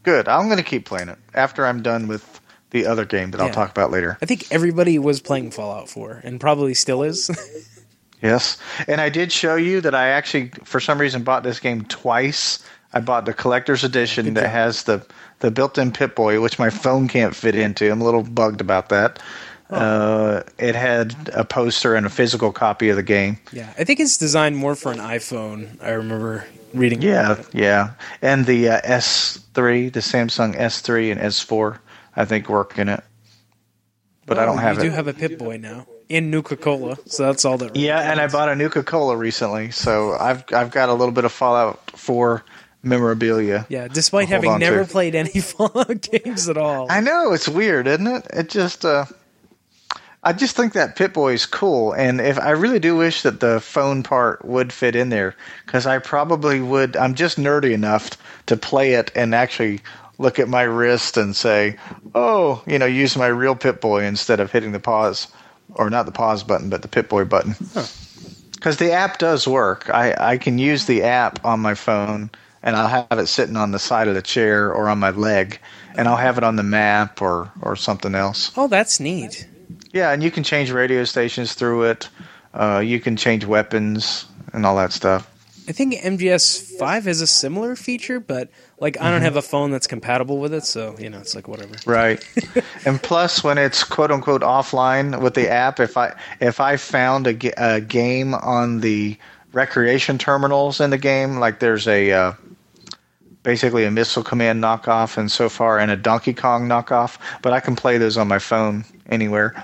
Good. I'm going to keep playing it after I'm done with the other game that I'll talk about later. I think everybody was playing Fallout 4, and probably still is. Yes. And I did show you that I actually, for some reason, bought this game twice. I bought the collector's edition Good that job. has the, the built in Pip Boy, which my phone can't fit into. I'm a little bugged about that. Uh, it had a poster and a physical copy of the game. yeah, I think it's designed more for an iPhone. I remember reading. Yeah, yeah. And the uh, S3, the Samsung S3 and S4, I think work in it. But I don't have you it. do have a Pip Boy now in Nuka Cola, so that's all that. Yeah, and I bought a Nuka Cola recently, so I've I've got a little bit of Fallout 4 memorabilia. Yeah, despite having on to never played any Fallout games at all. I know it's weird, isn't it? It just uh I just think that Pip Boy is cool, and if I really do wish that the phone part would fit in there, because I probably would. I'm just nerdy enough to play it and actually look at my wrist and say, "Oh, you know, use my real Pip Boy instead of hitting the pause, or not the pause button, but the Pip Boy button." Because the app does work. I I can use the app on my phone, and I'll have it sitting on the side of the chair or on my leg, and I'll have it on the map or or something else. oh, that's neat. Yeah, and you can change radio stations through it. Uh, you can change weapons and all that stuff. I think MGS Five has a similar feature, but like I don't Mm-hmm. have a phone that's compatible with it, so you know it's like whatever. Right. and plus, when it's quote unquote offline with the app, if I if I found a, a game on the recreation terminals in the game, like there's a uh, basically a Missile Command knockoff, and so far, and a Donkey Kong knockoff, but I can play those on my phone anywhere.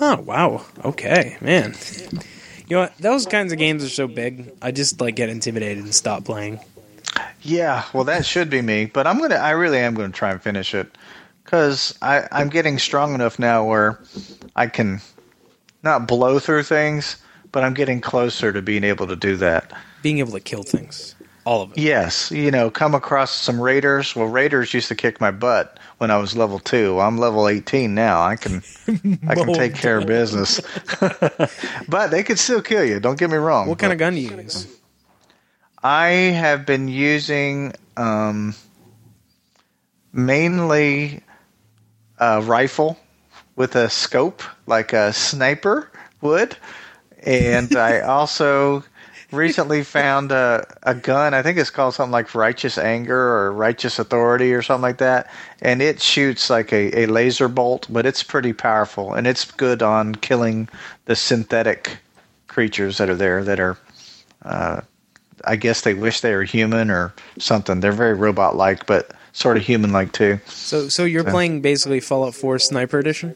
Huh? Wow. Okay, man. You know what? Those kinds of games are so big. I just like get intimidated and stop playing. Yeah, well, that should be me, but I'm gonna. I really am gonna try and finish it because I'm getting strong enough now where I can not blow through things, but I'm getting closer to being able to do that. Being able to kill things, all of it. Yes, you know, come across some raiders. Well, raiders used to kick my butt when I was level two. I'm level 18 now. I can, I can take care of business. but they could still kill you. Don't get me wrong. What kind of gun do you use? I have been using um, mainly a rifle with a scope, like a sniper would, and I also recently found a, a gun. I think it's called something like Righteous Anger or Righteous Authority or something like that, and it shoots like a, a laser bolt, but it's pretty powerful and it's good on killing the synthetic creatures that are there that are. Uh, I guess they wish they were human or something. They're very robot like, but sort of human like too. So, so you're playing basically Fallout 4 Sniper Edition,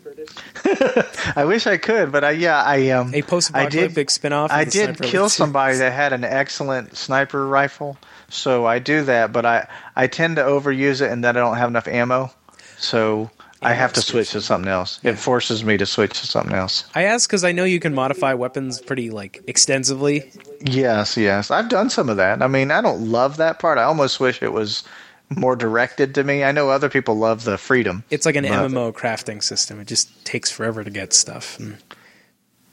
I wish I could, but I yeah I um a post-apocalyptic spin-off. I did kill somebody that had an excellent sniper rifle, so I do that. But I I tend to overuse it, and then I don't have enough ammo, so I have to switch to something else. It forces me to switch to something else. I ask because I know you can modify weapons pretty like extensively. Yes, yes, I've done some of that. I mean, I don't love that part. I almost wish it was more directed to me. I know other people love the freedom. It's like an MMO crafting system. It just takes forever to get stuff and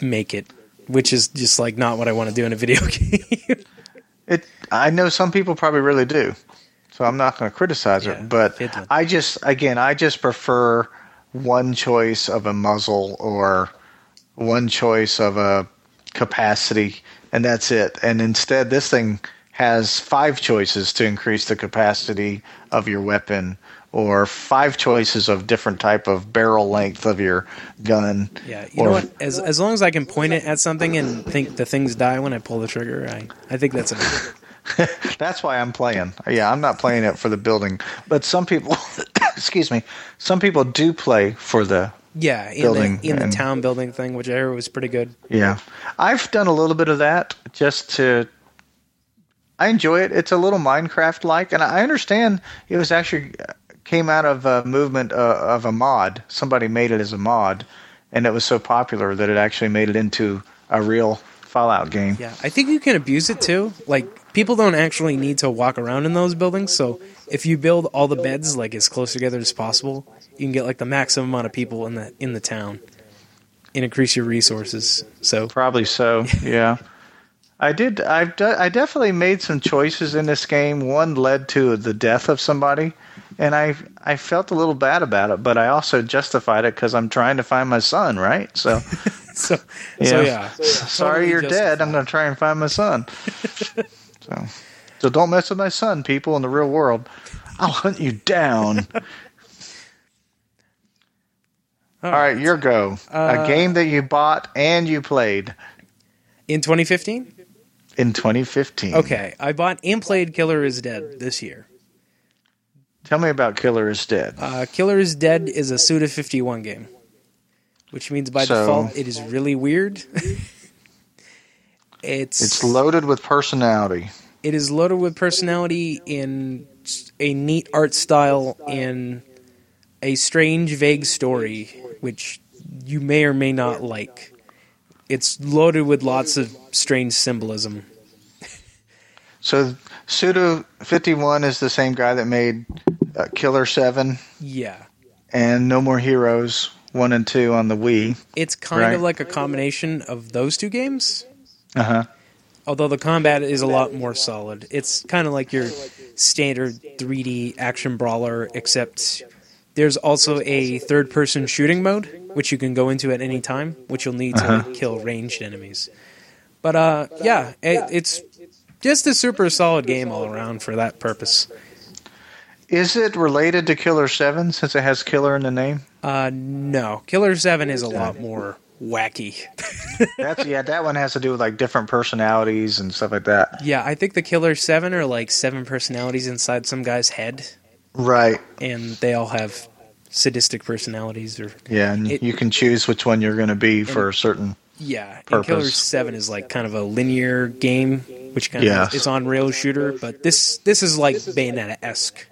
make it, which is just like not what I want to do in a video game. It. I know some people probably really do, so I'm not going to criticize Yeah, it. But. I just, again, I just prefer one choice of a muzzle or one choice of a capacity, and that's it. And instead, this thing has five choices to increase the capacity of your weapon, or five choices of different type of barrel length of your gun. yeah, you or, know what? As as long as I can point it at something and think the things die when I pull the trigger, I I think that's enough. That's why I'm playing. Yeah, I'm not playing it for the building, but some people, excuse me, some people do play for the. Yeah, in Building the in the town building thing, which I heard was pretty good. Yeah, I've done a little bit of that just to. I enjoy it. It's a little Minecraft like, and I understand it was actually uh, came out of a movement uh, of a mod. Somebody made it as a mod, and it was so popular that it actually made it into a real Fallout game. Yeah, I think you can abuse it too. Like people don't actually need to walk around in those buildings, so if you build all the beds like as close together as possible, you can get like the maximum amount of people in the in the town and increase your resources. So Probably so. Yeah. I did. I've. De- I definitely made some choices in this game. One led to the death of somebody, and I I felt a little bad about it. But I also justified it because I'm trying to find my son, right? So, so so yeah. sorry Totally you're dead. I'm going to try and find my son. so, so don't mess with my son, people in the real world. I'll hunt you down. All right, your go. Uh, a game that you bought and you played In 2015? In 2015. Okay, I bought and played Killer is Dead this year. Tell me about Killer is Dead. Uh, Killer is Dead is a Suda 51 game, which means by So- default it is really weird. it's It's loaded with personality. it is loaded with personality in a neat art style in a strange vague story which you may or may not like it's loaded with lots of strange symbolism So Suda 51 is the same guy that made uh, Killer 7 yeah and No More Heroes 1 and 2 on the Wii. it's kind Right. of like a combination of those two games Uh-huh. although the combat is a lot more solid it's kind of like your standard 3d action brawler except there's also a third person shooting mode which you can go into at any time which you'll need to Uh-huh. like, kill ranged enemies. But uh yeah it, it's just a super solid game all around for that purpose. Is it related to Killer 7 since it has Killer in the name? uh no. Killer 7 is a lot more wacky. That's yeah, that one has to do with like different personalities and stuff like that. yeah i think the killer 7 are like seven personalities inside some guy's head Right. and they all have sadistic personalities or Yeah, and It- you can choose which one you're going to be for a certain yeah and Purpose. killer 7 is like kind of a linear game which kind Yes. of it's on rail shooter but this this is like bayonetta-esque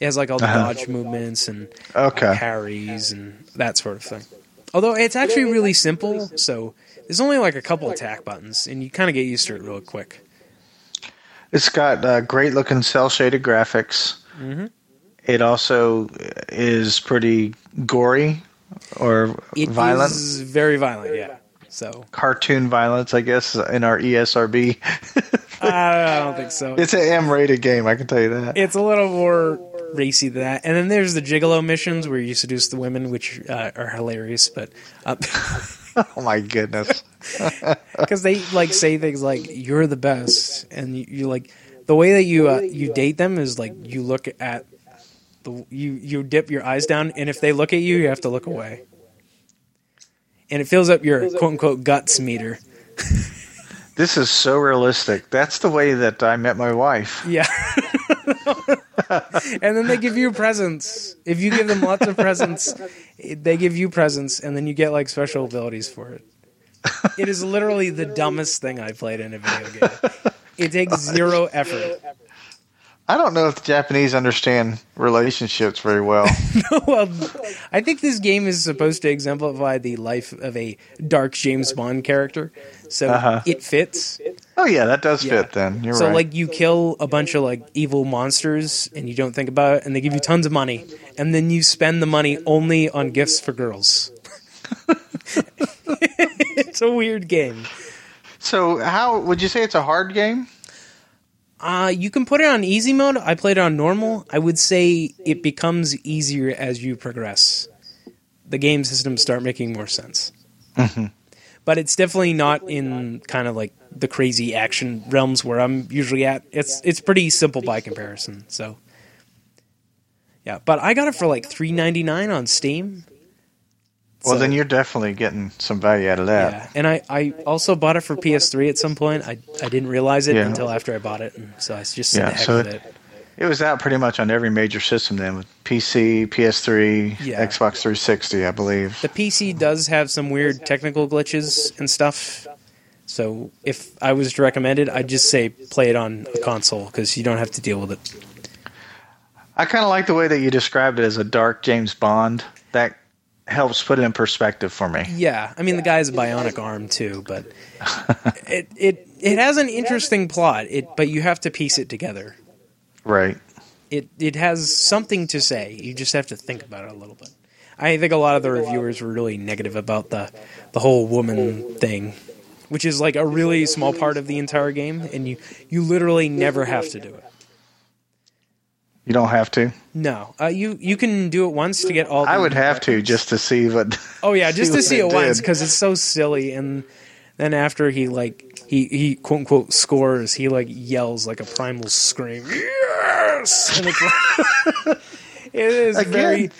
it has like all the Uh-huh. dodge movements and Okay. parries and that sort of thing although it's actually really simple so there's only like a couple attack buttons and you kind of get used to it real quick It's got uh, great looking cell shaded graphics. Mhm. It also is pretty gory or It is violent. very violent yeah so Cartoon violence, I guess, in our ESRB. i don't think so it's an M rated game, I can tell you that. it's a little more racy than that. And then there's the gigolo missions where you seduce the women, which uh, are hilarious, but oh my goodness. because they like say things like "you're the best," and you, you like the way that you uh, you date them is like you look at the you you dip your eyes down, and if they look at you, you have to look away, and it fills up your quote unquote guts meter. This is so realistic. That's the way that I met my wife. Yeah. and then they give you presents. If you give them lots of presents, they give you presents, and then you get like special abilities for it. It is literally the dumbest thing I played in a video game. It takes zero effort. I don't know if the Japanese understand relationships very well. well, I think this game is supposed to exemplify the life of a dark James Bond character, so Uh-huh. it fits. oh yeah, that does Yeah. fit then. You're so right. like you kill a bunch of like evil monsters and you don't think about it and they give you tons of money and then you spend the money only on gifts for girls. it's a weird game. So how would you say it's a hard game? Uh you can put it on easy mode. I played it on normal. I would say it becomes easier as you progress. The game systems start making more sense. Mhm. But it's definitely not in kind of like the crazy action realms where I'm usually at. It's it's pretty simple by comparison. So yeah, but I got it for like three ninety nine on Steam. Well, So- then you're definitely getting some value out of that. yeah, and I, I also bought it for PS3 at some point. I I didn't realize it Yeah. until after I bought it, and so I just said Yeah, heck so with it- it. It was out pretty much on every major system then, with PC, PS3, Yeah. Xbox 360, I believe. The PC does have some weird technical glitches and stuff. So if I was to recommend it, I'd just say play it on a console because you don't have to deal with it. I kind of like the way that you described it as a dark James Bond. That helps put it in perspective for me. Yeah, I mean the guy's a bionic arm too, but it it it has an interesting plot. It but you have to piece it together. Right. It it has something to say. You just have to think about it a little bit. I think a lot of the reviewers were really negative about the the whole woman thing, which is like a really small part of the entire game, and you you literally never have to do it. You don't have to. No, uh, you you can do it once to get all. The I would have to just to see what. Oh yeah, just to see it it once because it's so silly, and then after he like he he quote unquote scores, he like yells like a primal scream. Yes, and it's like, it is Again, very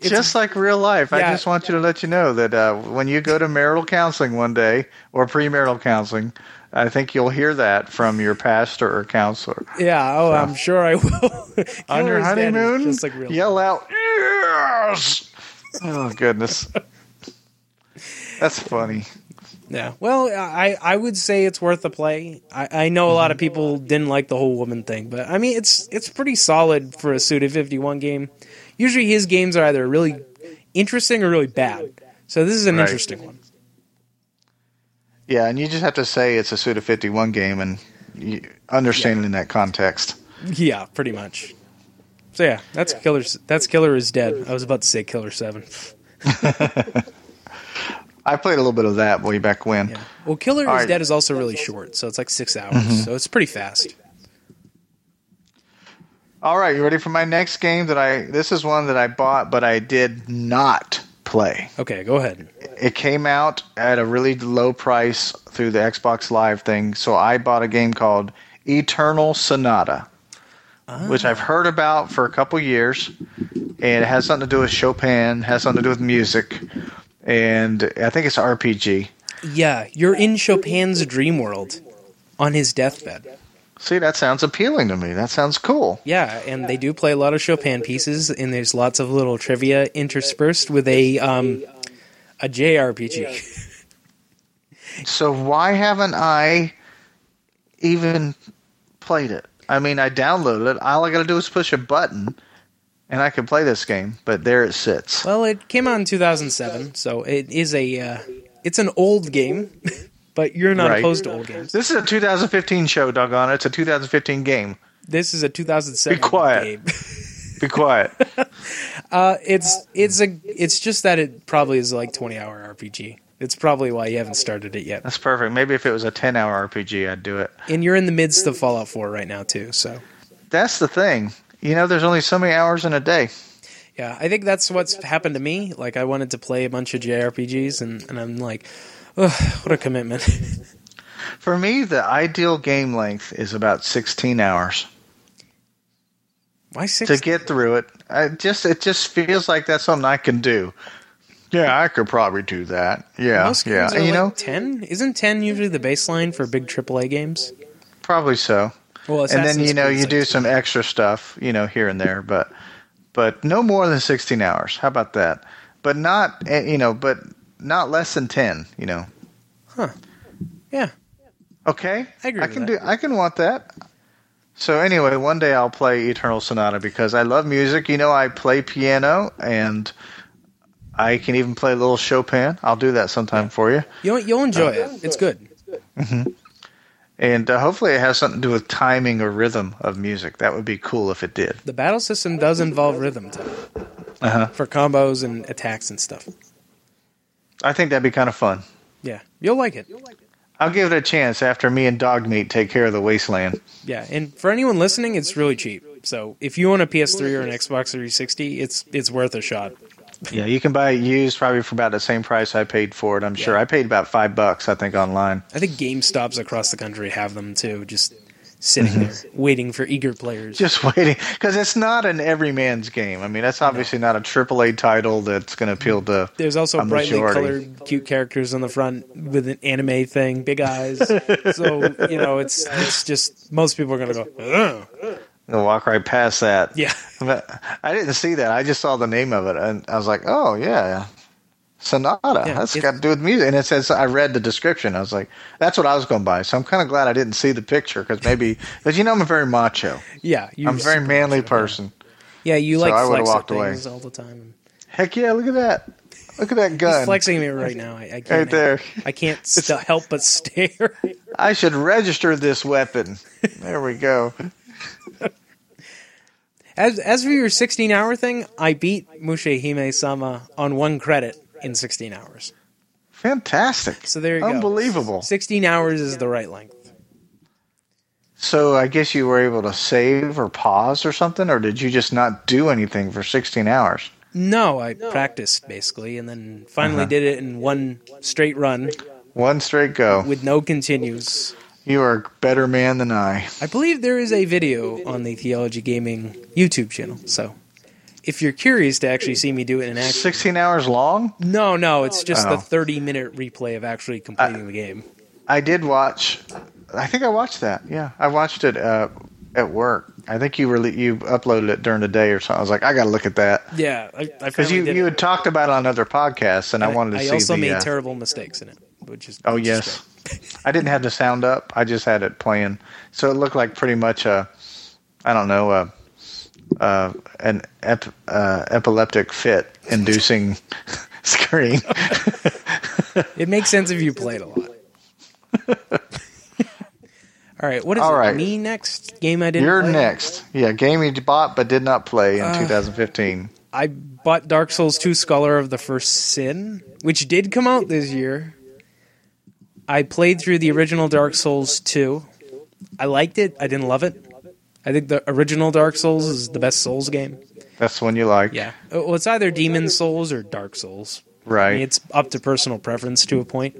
just like real life. I just want you to let you know that uh, when you go to marital counseling one day or premarital counseling, I think you'll hear that from your pastor or counselor. yeah. Oh, I'm sure I will. On your Killer's Dead is honeymoon, just like real. yell out, yes! Oh, goodness. That's funny. Yeah. Well, I I would say it's worth a play. I, I know a lot of people didn't like the whole woman thing, but I mean it's it's pretty solid for a Suda 51 game. Usually his games are either really interesting or really bad. So this is an Right. interesting one. Yeah, and you just have to say it's a Suda 51 game and you understand it in that context. Yeah, pretty much. So yeah, that's killer. That's killer is dead. I was about to say killer seven. I played a little bit of that way back when. Yeah. Well, killer All is right. dead is also really short, so it's like six hours. Mm-hmm. So it's pretty fast. All right, you ready for my next game that I this is one that I bought but I did not play. Okay, go ahead. It came out at a really low price through the Xbox Live thing, so I bought a game called Eternal Sonata, ah. which I've heard about for a couple years, and it has something to do with Chopin, has something to do with music, and I think it's an RPG. Yeah, you're in Chopin's dream world on his deathbed. See, that sounds appealing to me. That sounds cool. Yeah, and they do play a lot of Chopin pieces, and there's lots of little trivia interspersed with a um, a JRPG. So why haven't I even played it? I mean, I downloaded it. All I got to do is push a button, and I can play this game. But there it sits. Well, it came out in 2007, so it is a uh, it's an old game, but you're not Right. opposed to old games. This is a 2015 show, doggone it. It's a 2015 game. This is a 2007 Be quiet. game. Be quiet. Uh, it's it's a it's just that it probably is like 20 hour RPG. It's probably why you haven't started it yet. That's perfect. Maybe if it was a 10 hour RPG, I'd do it. And you're in the midst of Fallout 4 right now too, so That's the thing. You know, there's only so many hours in a day. yeah, I think that's what's happened to me. Like I wanted to play a bunch of JRPGs, and, and I'm like, Ugh, what a commitment. For me, the ideal game length is about 16 hours Why six? to get through it. I just it just feels like that's something I can do. Yeah, I could probably do that. Yeah, Most yeah. are you like know, 10. Isn't 10 usually the baseline for big AAA games? probably so. Well, and then you know you like do 10. some extra stuff, you know, here and there, but but no more than 16 hours. How about that? But not eh, you know, but not less than 10, you know. Huh. Yeah, Okay? I agree I with can that. do I can want that. So anyway, one day I'll play Eternal Sonata because I love music. You know, I play piano and I can even play a little Chopin. I'll do that sometime for you. you'll you'll enjoy it. It's good. It's good. And uh, hopefully it has something to do with timing or rhythm of music. That would be cool if it did. The battle system does involve rhythm too, Uh-huh. for combos and attacks and stuff. I think that'd be kind of fun. Yeah, you'll like it. I'll give it a chance after me and Dog Meat take care of the wasteland. Yeah, and for anyone listening, it's really cheap. So if you own a PS3 or an Xbox 360, it's it's worth a shot. Yeah, you can buy it used probably for about the same price I paid for it. I'm sure Yeah. I paid about five bucks. I think online. I think GameStops across the country have them too, just sitting there waiting for eager players. Just waiting because it's not an everyman's game. I mean, that's obviously not a AAA title that's going to appeal to. There's also brightly majority. colored, cute characters on the front with an anime thing, big eyes. so you know, it's it's just most people are gonna go, Ugh. I'll walk right past that. yeah, But I didn't see that. I just saw the name of it, and I was like, "Oh yeah, Sonata. Yeah, that's got to do with music. And it says I read the description. I was like, that's what I was going to buy. So I'm kind of glad I didn't see the picture because maybe because you know I'm a very macho. Yeah, I'm a very manly macho, person. Yeah, you So like I flex walked away. things all the time. Heck yeah! Look at that. Look at that He's gun. flexing me right now. I, I can't Right there. I can't st- help but stare. I should register this weapon. There we go. As as for your 16 hour thing, I beat Mushihimesama on one credit in 16 hours. Fantastic. So there you go. Unbelievable. 16 hours is the right length. So I guess you were able to save or pause or something, or did you just not do anything for 16 hours? No, I practiced basically, and then finally Uh-huh. did it in one straight run One straight go. with no continues. You are a better man than I. I believe there is a video on the Theology Gaming YouTube channel. So if you're curious to actually see me do it in action, 16 hours long? no, no, it's just Oh. the 30 minute replay of actually completing the game. I did watch. I think I watched that. Yeah, I watched it uh, at work. I think you really you uploaded it during the day or something. I was like, I got to look at that Yeah, I, I because finally you did you it. had talked about it on other podcasts, and I wanted to I see also the. made uh, terrible mistakes in it, which is oh which yes, great. I didn't have the sound up. I just had it playing, so it looked like pretty much a, I don't know, a, uh, an ep, uh, epileptic fit inducing screen. It makes sense if you played a lot. All right, what is All it? right. Me next game I didn't. You're play? next. Yeah, game you bought but did not play Uh, in 2015. I bought Dark Souls 2 Scholar of the First Sin, which did come out this year. I played through the original Dark Souls 2. I liked it. I didn't love it. I think the original Dark Souls is the best Souls game. That's the one you like, Yeah. Well, it's either Demon Souls or Dark Souls. I right? mean, it's up to personal preference to a point.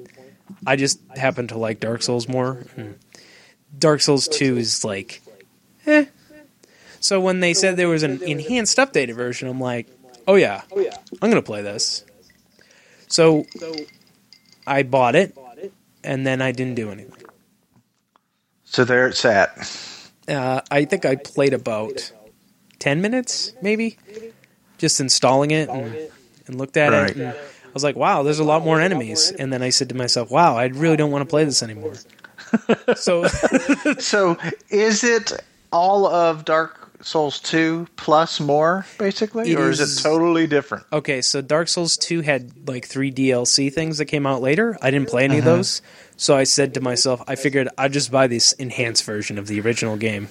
I just happen to like Dark Souls more. Dark Souls 2 is like, eh. So when they said there was an enhanced updated version, I'm like, oh yeah, I'm going to play this. So I bought it, and then I didn't do anything. so there it's at. Uh, I think I played about 10 minutes, maybe, just installing it and, and looked at Right. it. And I was like, wow, there's a lot more enemies. And then I said to myself, wow, I really don't want to play this anymore. so, So is it all of Dark Souls 2 plus more, basically? It or is is- it totally different? okay, so Dark Souls 2 had like three DLC things that came out later. I didn't play any Uh-huh. of those. So I said to myself, I figured I'd just buy this enhanced version of the original game.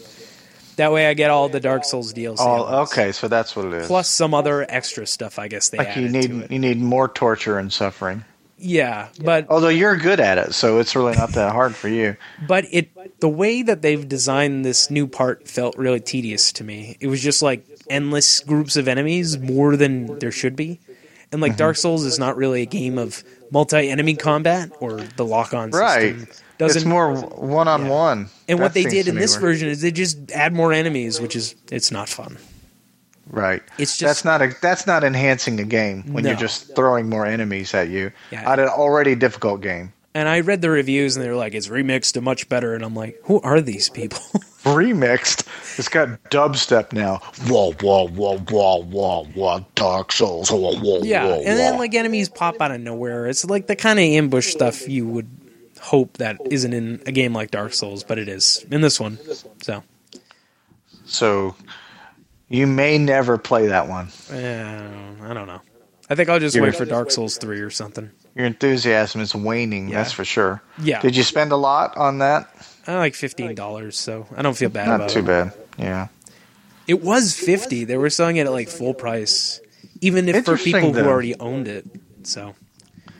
That way I get all the Dark Souls DLC. Oh, okay, so that's what it is. Plus some other extra stuff, I guess they like you need you need more torture and suffering. Yeah, but Although you're good at it, so it's really not that hard for you. but it the way that they've designed this new part felt really tedious to me. It was just like endless groups of enemies, more than there should be. And Mm-hmm. like Dark Souls is not really a game of multi-enemy combat or the lock-on Right. system. Doesn't it's more one on one. and what they did in this version is they just add more enemies, which is it's not fun. Right. It's just that's not a that's not enhancing a game when you're No. just throwing more enemies at you Yeah. at an already difficult game. and I read the reviews and they were like it's remixed to much better and I'm like who are these people? Remixed. It's got dubstep now. Whoa, whoa, whoa, whoa, whoa, whoa. Dark Souls. Whoa, whoa, Yeah, whoa, and then like enemies pop out of nowhere. It's like the kind of ambush stuff you would hope that isn't in a game like Dark Souls, but it is in this one. So, So you may never play that one. eh, I don't know. I think I'll just You're- wait for Dark Souls three or something. Your enthusiasm is waning, Yeah. that's for sure. Yeah, Did you spend a lot on that? I like fifteen dollars, so I don't feel bad Not too it. bad. Yeah. It was fifty. They were selling it at like full price, even if for people who already owned it. So,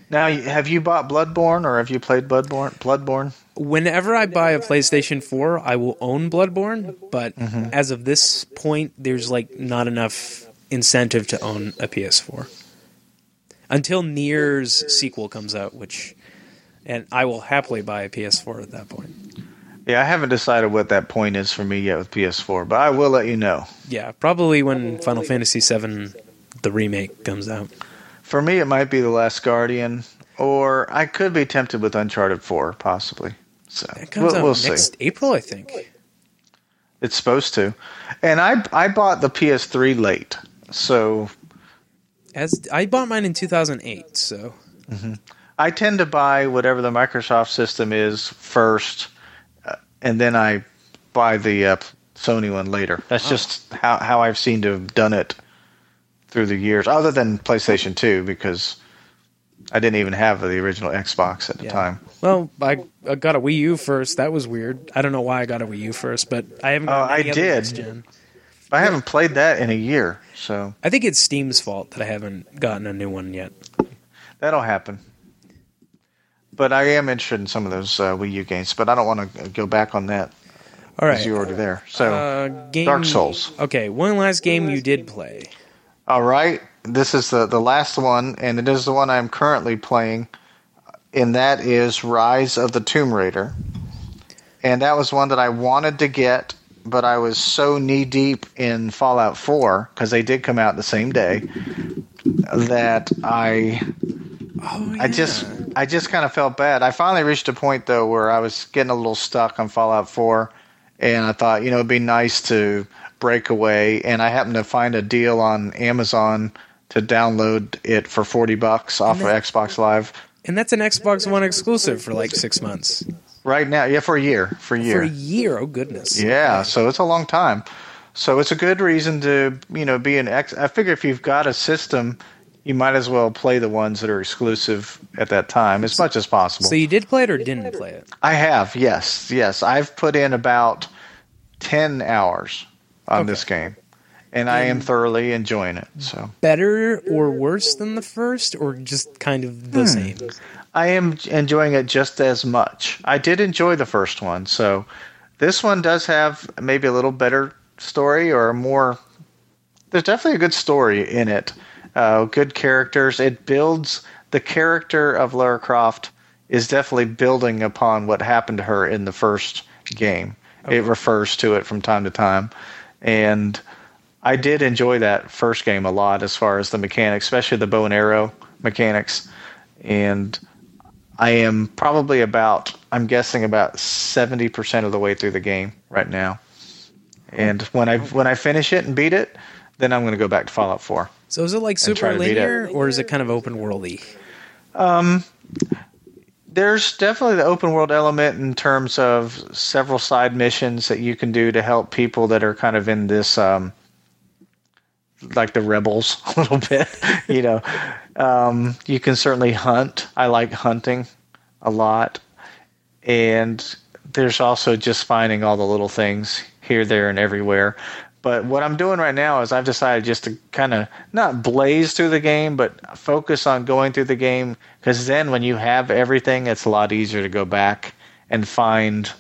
Now, have you bought Bloodborne or have you played Bloodborne? Bloodborne? Whenever I buy a PlayStation 4, I will own Bloodborne, but Mm-hmm. as of this point, there's like not enough incentive to own a PS4 until Nier's sequel comes out, which, and I will happily buy a PS4 at that point. Yeah, I haven't decided what that point is for me yet with PS4, but I will let you know. Yeah, probably when Final Fantasy VII, the remake, comes out. For me, it might be The Last Guardian, or I could be tempted with Uncharted 4, possibly. So It comes we'll, out we'll next see. April, I think. It's supposed to, and I I bought the PS3 late, so As I bought mine in 2008, so I tend to buy whatever the Microsoft system is first, uh, and then I buy the uh, Sony one later. That's just how how I've seen to have done it through the years. Other than PlayStation Two, because I didn't even have the original Xbox at the Yeah. time. well, I, I got a Wii U first. That was weird. I don't know why I got a Wii U first, but I haven't. Oh, gotten I other did. next gen. I haven't played that in a year, so I think it's Steam's fault that I haven't gotten a new one yet. that'll happen. But I am interested in some of those uh, Wii U games, but I don't want to go back on that All right, you're already there. So, uh, game, Dark Souls. Okay, one last game you did play. all right, this is the the last one, and it is the one I'm currently playing, and that is Rise of the Tomb Raider. And that was one that I wanted to get, but I was so knee deep in Fallout 4 because they did come out the same day that I Oh, yeah. I just I just kind of felt bad. I finally reached a point though where I was getting a little stuck on Fallout 4 and I thought, you know, it'd be nice to break away and I happened to find a deal on Amazon to download it for 40 bucks off of Xbox Live and that's an Xbox One exclusive for like six months right now. Yeah, for a year, for a year. for a year. Oh goodness. Yeah, so it's a long time. So it's a good reason to, you know, be an ex. I figure if you've got a system, you might as well play the ones that are exclusive at that time as much as possible. So you did play it or didn't play it? I have, yes, yes. I've put in about 10 hours on Okay. this game, and I am thoroughly enjoying it. So Better or worse than the first, or just kind of Hmm. the same? I am enjoying it just as much. I did enjoy the first one, so this one does have maybe a little better story or more. There's definitely a good story in it. Uh, good characters. It builds the character of Lara Croft is definitely building upon what happened to her in the first game. It refers to it from time to time, and I did enjoy that first game a lot as far as the mechanics, especially the bow and arrow mechanics. And I am probably about, I'm guessing about 70% of the way through the game right now. And when I when I finish it and beat it, then I'm going to go back to Fallout 4. So is it like super to beat it. linear, or is it kind of open worldy? There's definitely the open world element in terms of several side missions that you can do to help people that are kind of in this um like the rebels a little bit, you know. Um you can certainly hunt. I like hunting a lot. And there's also just finding all the little things here, there, and everywhere. But what I'm doing right now is I've decided just to kind of not blaze through the game, but focus on going through the game because then when you have everything, it's a lot easier to go back and find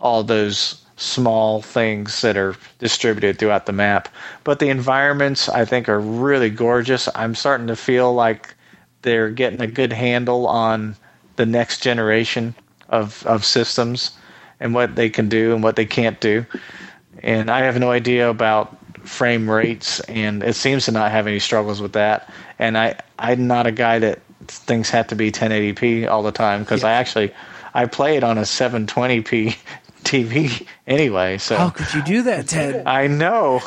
all those small things that are distributed throughout the map. But the environments I think are really gorgeous. I'm starting to feel like they're getting a good handle on the next generation of of systems and what they can do and what they can't do. And I have no idea about frame rates and it seems to not have any struggles with that. And I I'm not a guy that things have to be 1080p all the time because I actually I play it on a 720p TV anyway. So How could you do that, Ted? I know.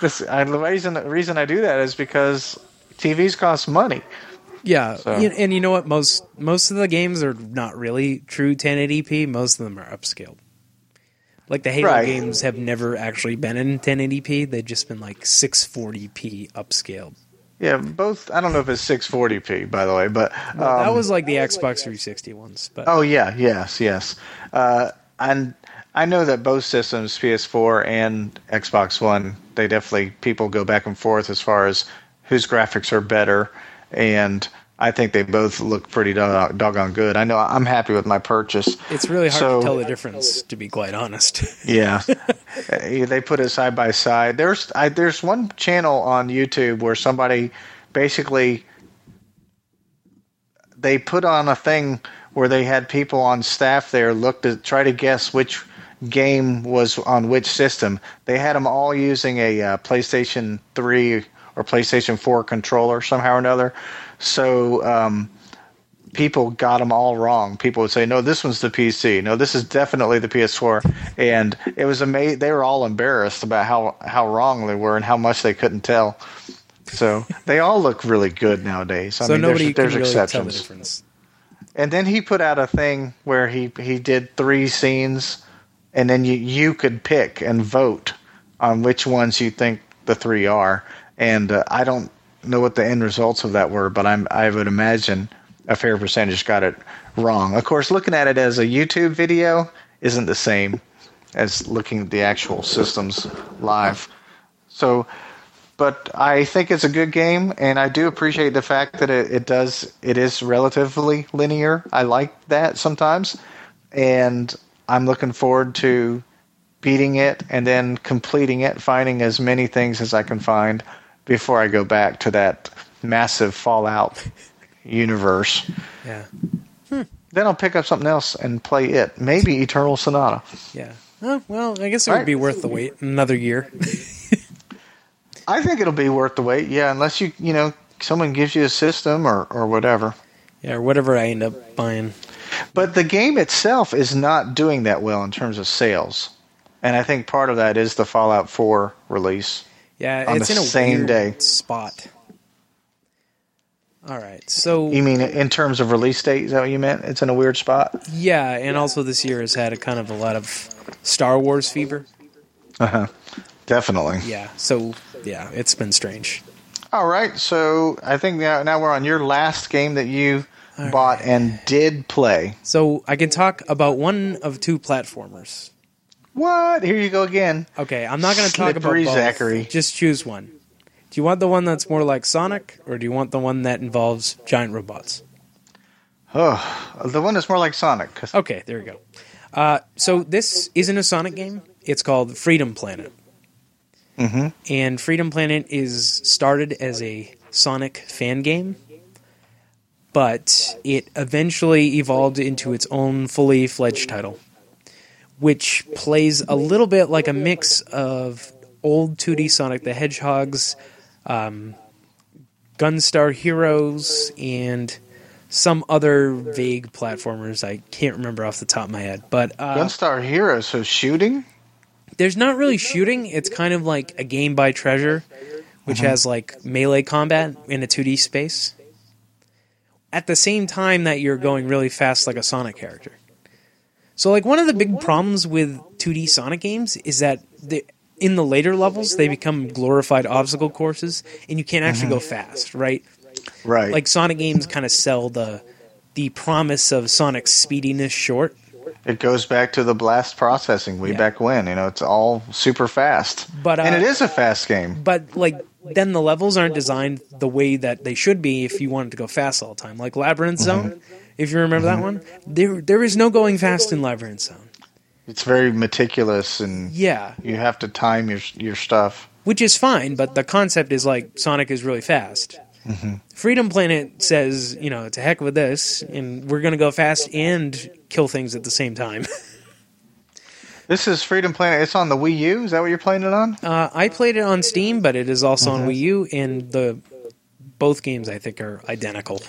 This I, the reason the reason I do that is because TVs cost money. Yeah, So- and you know what? Most most of the games are not really true 1080p. Most of them are upscaled. Like the Halo Right. games have never actually been in 1080p. They've just been like 640p upscaled. Yeah, both. I don't know if it's 640p by the way, but Well, that um, was like the Xbox 360 ones. But Oh yeah, yes, yes. Uh, and I know that both systems, PS4 and Xbox One, they definitely people go back and forth as far as whose graphics are better, and I think they both look pretty dog- doggone good. I know I'm happy with my purchase. it's really hard So- to tell the difference, to be quite honest. Yeah, Uh, they put it side by side. There's I, there's one channel on YouTube where somebody basically they put on a thing where they had people on staff there look to try to guess which game was on which system. They had them all using a uh, PlayStation 3 or PlayStation 4 controller somehow or another. So um, people got them all wrong. People would say, "No, this one's the PC. No, this is definitely the PS4." And it was amazing. They were all embarrassed about how how wrong they were and how much they couldn't tell. So they all look really good nowadays. I so mean, nobody there's, there's can really tell the exceptions. difference. And then he put out a thing where he he did three scenes, and then you you could pick and vote on which ones you think the three are. And uh, I don't know what the end results of that were, but I'm I would imagine a fair percentage got it wrong. Of course, looking at it as a YouTube video isn't the same as looking at the actual systems live. So, but I think it's a good game, and I do appreciate the fact that it, it does it is relatively linear. I like that sometimes, and I'm looking forward to beating it and then completing it, finding as many things as I can find before I go back to that massive Fallout universe. Yeah, hmm. Then I'll pick up something else and play it. Maybe Eternal Sonata. yeah. Oh, well, I guess it would Right. be worth the wait. Another year. I think it'll be worth the wait. Yeah, unless you you know someone gives you a system or or whatever. yeah, or whatever I end up buying. But the game itself is not doing that well in terms of sales. And I think part of that is the Fallout 4 release. Yeah, it's in a same weird day. spot. All right, so You mean in terms of release date? Is that what you meant? It's in a weird spot? yeah, and also this year has had a kind of a lot of Star Wars fever. Uh huh. Definitely. Yeah, so yeah, it's been strange. All right. So I think now, now we're on your last game that you bought and did play. So I can talk about one of two platformers. What? Here you go again. Okay, I'm not going to talk about both. Zachary. Just choose one. Do you want the one that's more like Sonic, or do you want the one that involves giant robots? Oh, the one that's more like Sonic. Okay, there we go. Uh, so this isn't a Sonic game. It's called Freedom Planet. Mm-hmm. And Freedom Planet is started as a Sonic fan game, but it eventually evolved into its own fully fledged title, which plays a little bit like a mix of old 2D Sonic the Hedgehogs, um, Gunstar Heroes, and some other vague platformers I can't remember off the top of my head. But uh, Gunstar Heroes, So shooting. there's not really shooting. It's kind of like a game by treasure, which has like melee combat in a 2D space. At the same time that you're going really fast like a Sonic character. So like one of the big problems with 2D Sonic games is that the, in the later levels they become glorified obstacle courses and you can't actually go fast, right? Right. Like Sonic games kind of sell the the promise of Sonic's speediness short. It goes back to the blast processing way Yeah. back when. You know, it's all super fast. But, uh, and it is a fast game. but like then the levels aren't designed the way that they should be if you wanted to go fast all the time. Like Labyrinth mhm. Zone, if you remember that one, there there is no going fast in Labyrinth Zone. It's very meticulous, and Yeah, you have to time your your stuff. which is fine, but the concept is like Sonic is really fast. Mm-hmm. Freedom Planet says, you know, to heck with this, and we're going to go fast and kill things at the same time. This is Freedom Planet. It's on the Wii U. Is that what you're playing it on? Uh, I played it on Steam, but it is also on Wii U, and the both games I think are identical.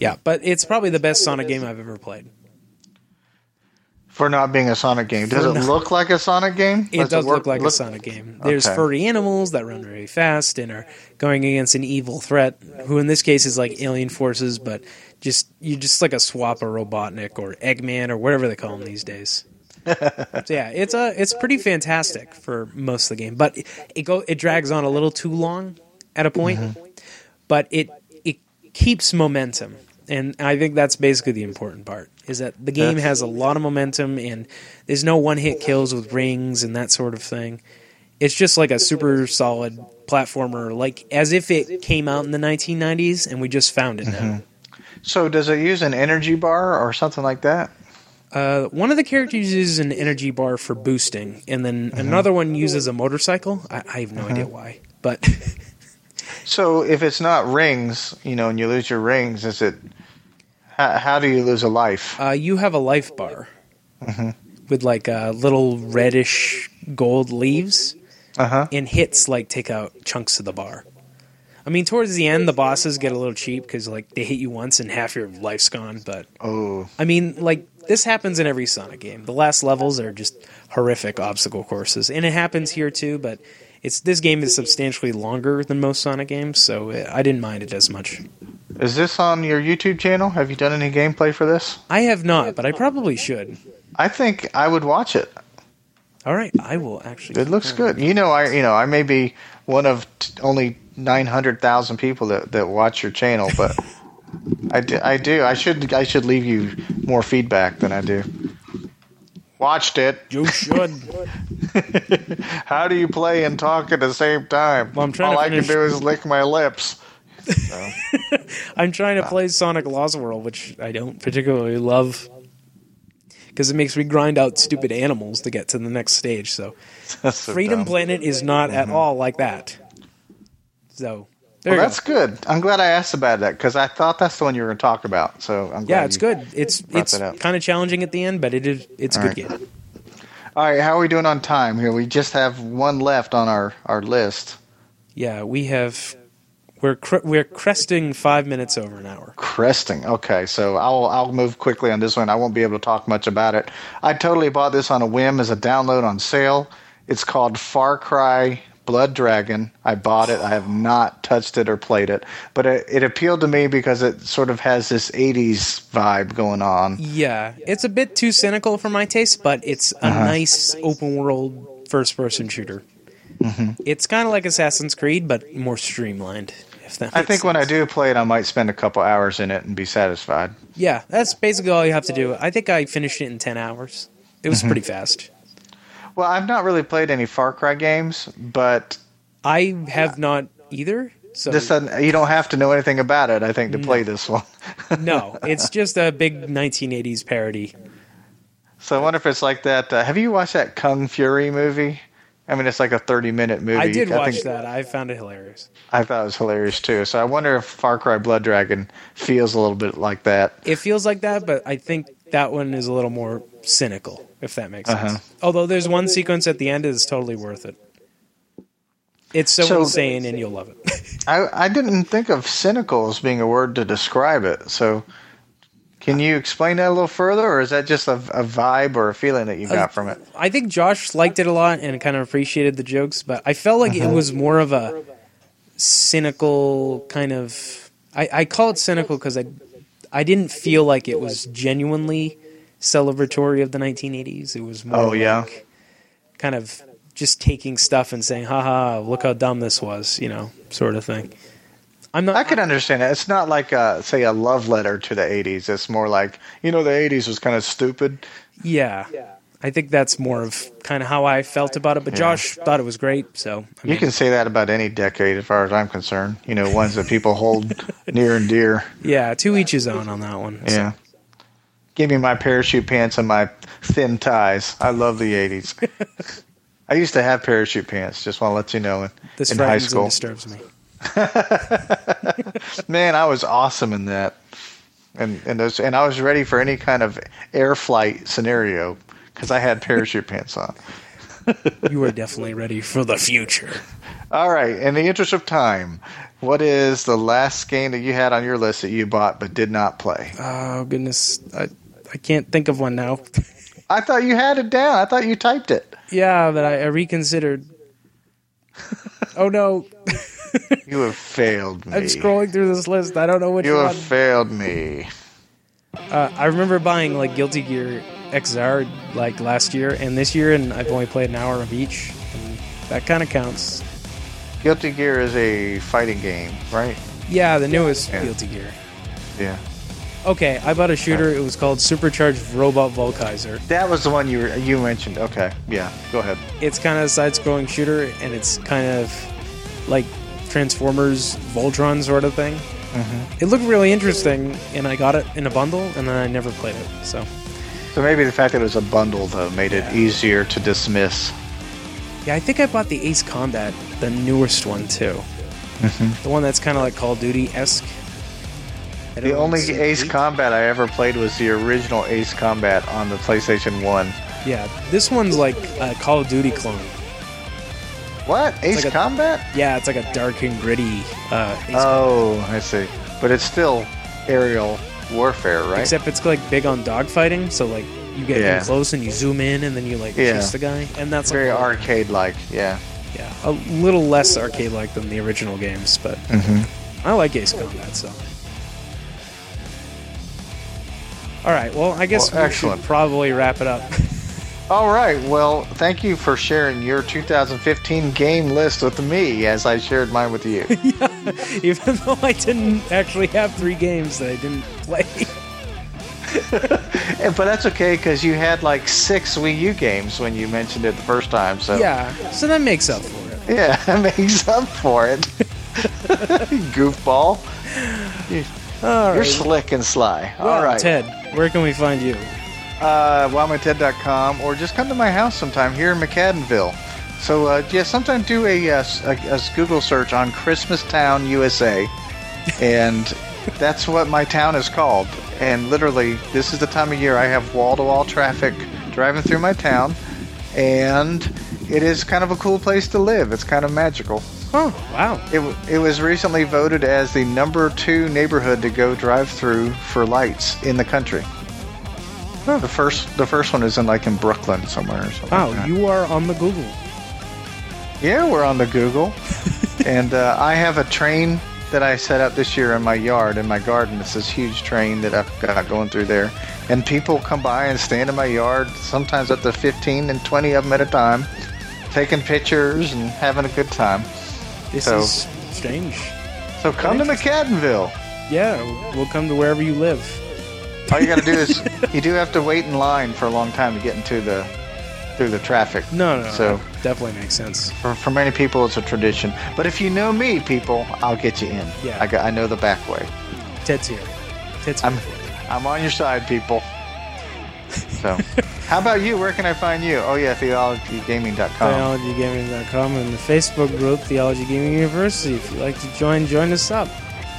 Yeah, but it's probably the best Sonic game I've ever played. For not being a Sonic game, does For it not- look like a Sonic game? It does work- look like a Sonic game. There's Okay. furry animals that run very fast and are going against an evil threat, who in this case is like alien forces, but just you're just like a swap of Robotnik or Eggman or whatever they call them these days. So yeah, it's a it's pretty fantastic for most of the game, but it, it go it drags on a little too long at a point, mm-hmm. but it it keeps momentum, and I think that's basically the important part. Is that the game has a lot of momentum, and there's no one hit kills with rings and that sort of thing. It's just like a super solid platformer, like as if it came out in the 1990s and we just found it now. Mm-hmm. So does it use an energy bar or something like that? Uh, one of the characters uses an energy bar for boosting, and then another one uses a motorcycle. I, I have no idea why, but So if it's not rings, you know, and you lose your rings, is it? How, how do you lose a life? uh, you have a life bar with like uh, little reddish gold leaves, Uh huh. and hits like take out chunks of the bar. I mean, towards the end, the bosses get a little cheap because like they hit you once and half your life's gone. But Oh, I mean, like this happens in every Sonic game. The last levels are just horrific obstacle courses, and it happens here too. But it's this game is substantially longer than most Sonic games, so uh, I didn't mind it as much. Is this on your YouTube channel? Have you done any gameplay for this? I have not, but I probably should. I think I would watch it. All right, I will actually. It looks good. You know, I you know I may be one of t- only nine hundred thousand people that, that watch your channel, but I do, I do. I should I should leave you more feedback than I do. Watched it. You should. How do you play and talk at the same time? Well, I'm trying All to I can do is lick my lips. So, I'm trying to play Sonic Lost World, which I don't particularly love because it makes me grind out stupid animals to get to the next stage. So so Freedom dumb. Planet is not at mm-hmm. all like that. So there Well, that's go. good. I'm glad I asked about that because I thought that's the one you were going to talk about. So I'm glad Yeah, it's good. It's it's kind of challenging at the end, but it is it's a good right. game. All right, how are we doing on time here? We just have one left on our, our list. Yeah, we have we're cre- we're cresting five minutes over an hour. Cresting. Okay, so I'll I'll move quickly on this one. I won't be able to talk much about it. I totally bought this on a whim as a download on sale. It's called Far Cry Blood Dragon. I bought it. I have not touched it or played it, but it, it appealed to me because it sort of has this '80s vibe going on. Yeah, it's a bit too cynical for my taste, but it's a Uh-huh. nice open world first person shooter. Mm-hmm. It's kind of like Assassin's Creed, but more streamlined. If that I think when I do play it, I might spend a couple hours in it and be satisfied. yeah, that's basically all you have to do. I think I finished it in ten hours. It Mm-hmm. was pretty fast. Well, I've not really played any Far Cry games, but I have not either. So this you don't have to know anything about it. I think to play this one. no, it's just a big 1980s parody. So I wonder if it's like that. Uh, have you watched that Kung Fury movie? I mean, it's like a thirty-minute movie. I did watch think- that. I found it hilarious. I thought it was hilarious too. So I wonder if Far Cry Blood Dragon feels a little bit like that. It feels like that, but I think that one is a little more cynical, if that makes sense. Uh-huh. Although there's one sequence at the end that's totally worth it. It's so, So- insane, and you'll love it. I I didn't think of cynical as being a word to describe it. So. Can you explain that a little further, or is that just a, a vibe or a feeling that you got from it? I think Josh liked it a lot and kind of appreciated the jokes, but I felt like Uh-huh. it was more of a cynical kind of. I, I call it cynical because I, I didn't feel like it was genuinely celebratory of the 1980s. It was more Oh, yeah? like kind of just taking stuff and saying, haha, look how dumb this was, you know, sort of thing. I'm not. I could understand it. It's not like, uh, say, a love letter to the '80s. It's more like, you know, the '80s was kind of stupid. Yeah. I think that's more of kind of how I felt about it. But Yeah. Josh thought it was great, so I You can say that about any decade, as far as I'm concerned. You know, ones that people hold near and dear. yeah, to each his own on that one. So, Yeah. Give me my parachute pants and my thin ties. I love the '80s. I used to have parachute pants. Just want to let you know. this in high school, disturbs me. man, I was awesome in that, and and those, and I was ready for any kind of air flight scenario because I had parachute pants on. You are definitely ready for the future. All right. In the interest of time, what is the last game that you had on your list that you bought but did not play? Oh goodness, I I can't think of one now. I thought you had it down. I thought you typed it. yeah, but I, I reconsidered. oh no, You have failed me. I'm scrolling through this list. I don't know which You one. have failed me. Uh, I remember buying like Guilty Gear XR like last year and this year, and I've only played an hour of each. And that kind of counts. Guilty Gear is a fighting game, right? Yeah, the newest Yeah. Guilty Gear. Yeah. Okay, I bought a shooter. It was called Supercharged Robot Vulkaiser. That was the one you were, you mentioned. Okay. Yeah. Go ahead. It's kind of a side-scrolling shooter, and it's kind of like Transformers Voltron sort of thing. Mm-hmm. It looked really interesting, and I got it in a bundle, and then I never played it. So So maybe the fact that it was a bundle though made it easier to dismiss. yeah, I think I bought the Ace Combat, the newest one too. Mm-hmm. The one that's kind of like Call of Duty esque. The only Ace Combat I ever played was the original Ace Combat on the PlayStation One. Yeah, this one's like a Call of Duty clone. What Ace like a- Combat? Yeah, it's like a dark and gritty. Uh, Ace Oh, I see. But it's still aerial warfare, right? Except it's like big on dogfighting, so like you get Yeah. in close and you zoom in and then you like Yeah. chase the guy, and that's very like, arcade-like. Yeah. Yeah, a little less arcade-like than the original games, but I like Ace Combat. So, all right. Well, I guess Well, we excellent. should probably wrap it up. All right. Well, thank you for sharing your 2015 game list with me as I shared mine with you. Even though I didn't actually have three games that I didn't play. But that's okay because you had like six Wii U games when you mentioned it the first time. So yeah, so that makes up for it. yeah, that makes up for it. Goofball. All You're right. slick and sly. Well, All right. Ted, where can we find you? uh, wildmanted.com or just come to my house sometime here in McAdenville. So uh, yeah, sometime do a, uh, a, a Google search on Christmas Town, USA, and that's what my town is called. And literally, this is the time of year I have wall-to-wall traffic driving through my town, and it is kind of a cool place to live. It's kind of magical. Oh, wow. It, it was recently voted as the number two neighborhood to go drive through for lights in the country. Huh. The first the first one is in like in Brooklyn somewhere or something. Wow, like you are on the Google. Yeah, we're on the Google, and uh, I have a train that I set up this year in my yard in my garden. It's this huge train that I've got going through there, and people come by and stand in my yard. Sometimes up to 15 and 20 of them at a time, taking pictures and having a good time. This So- is strange. So come to McAdenville. Yeah, we'll come to wherever you live. All you got to do is you do have to wait in line for a long time to get into the through the traffic. No, no, So- definitely makes sense. For, for many people, it's a tradition. But if you know me, people, I'll get you in. Yeah. I, got, I know the back way. Ted's here. Ted's here. I'm I'm on your side, people. So, how about you? Where can I find you? Oh yeah, theologygaming.com. TheologyGaming.com and the Facebook group Theology Gaming University. If you'd like to join, join us up.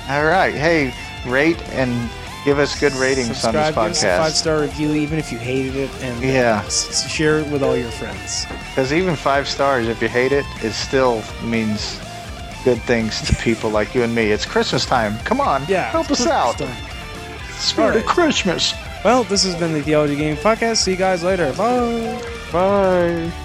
All right. Hey, rate and give us good ratings Subscribe, on give this us a five star review, even if you hated it, and uh, Yeah. s- share it with all your friends. Because even five stars, if you hate it, it still means good things to people like you and me. It's Christmas time. Come on, Yeah, help us out. Time. Spirit of Christmas. Well, this has been the Theology Game Podcast. See you guys later. Bye. Bye.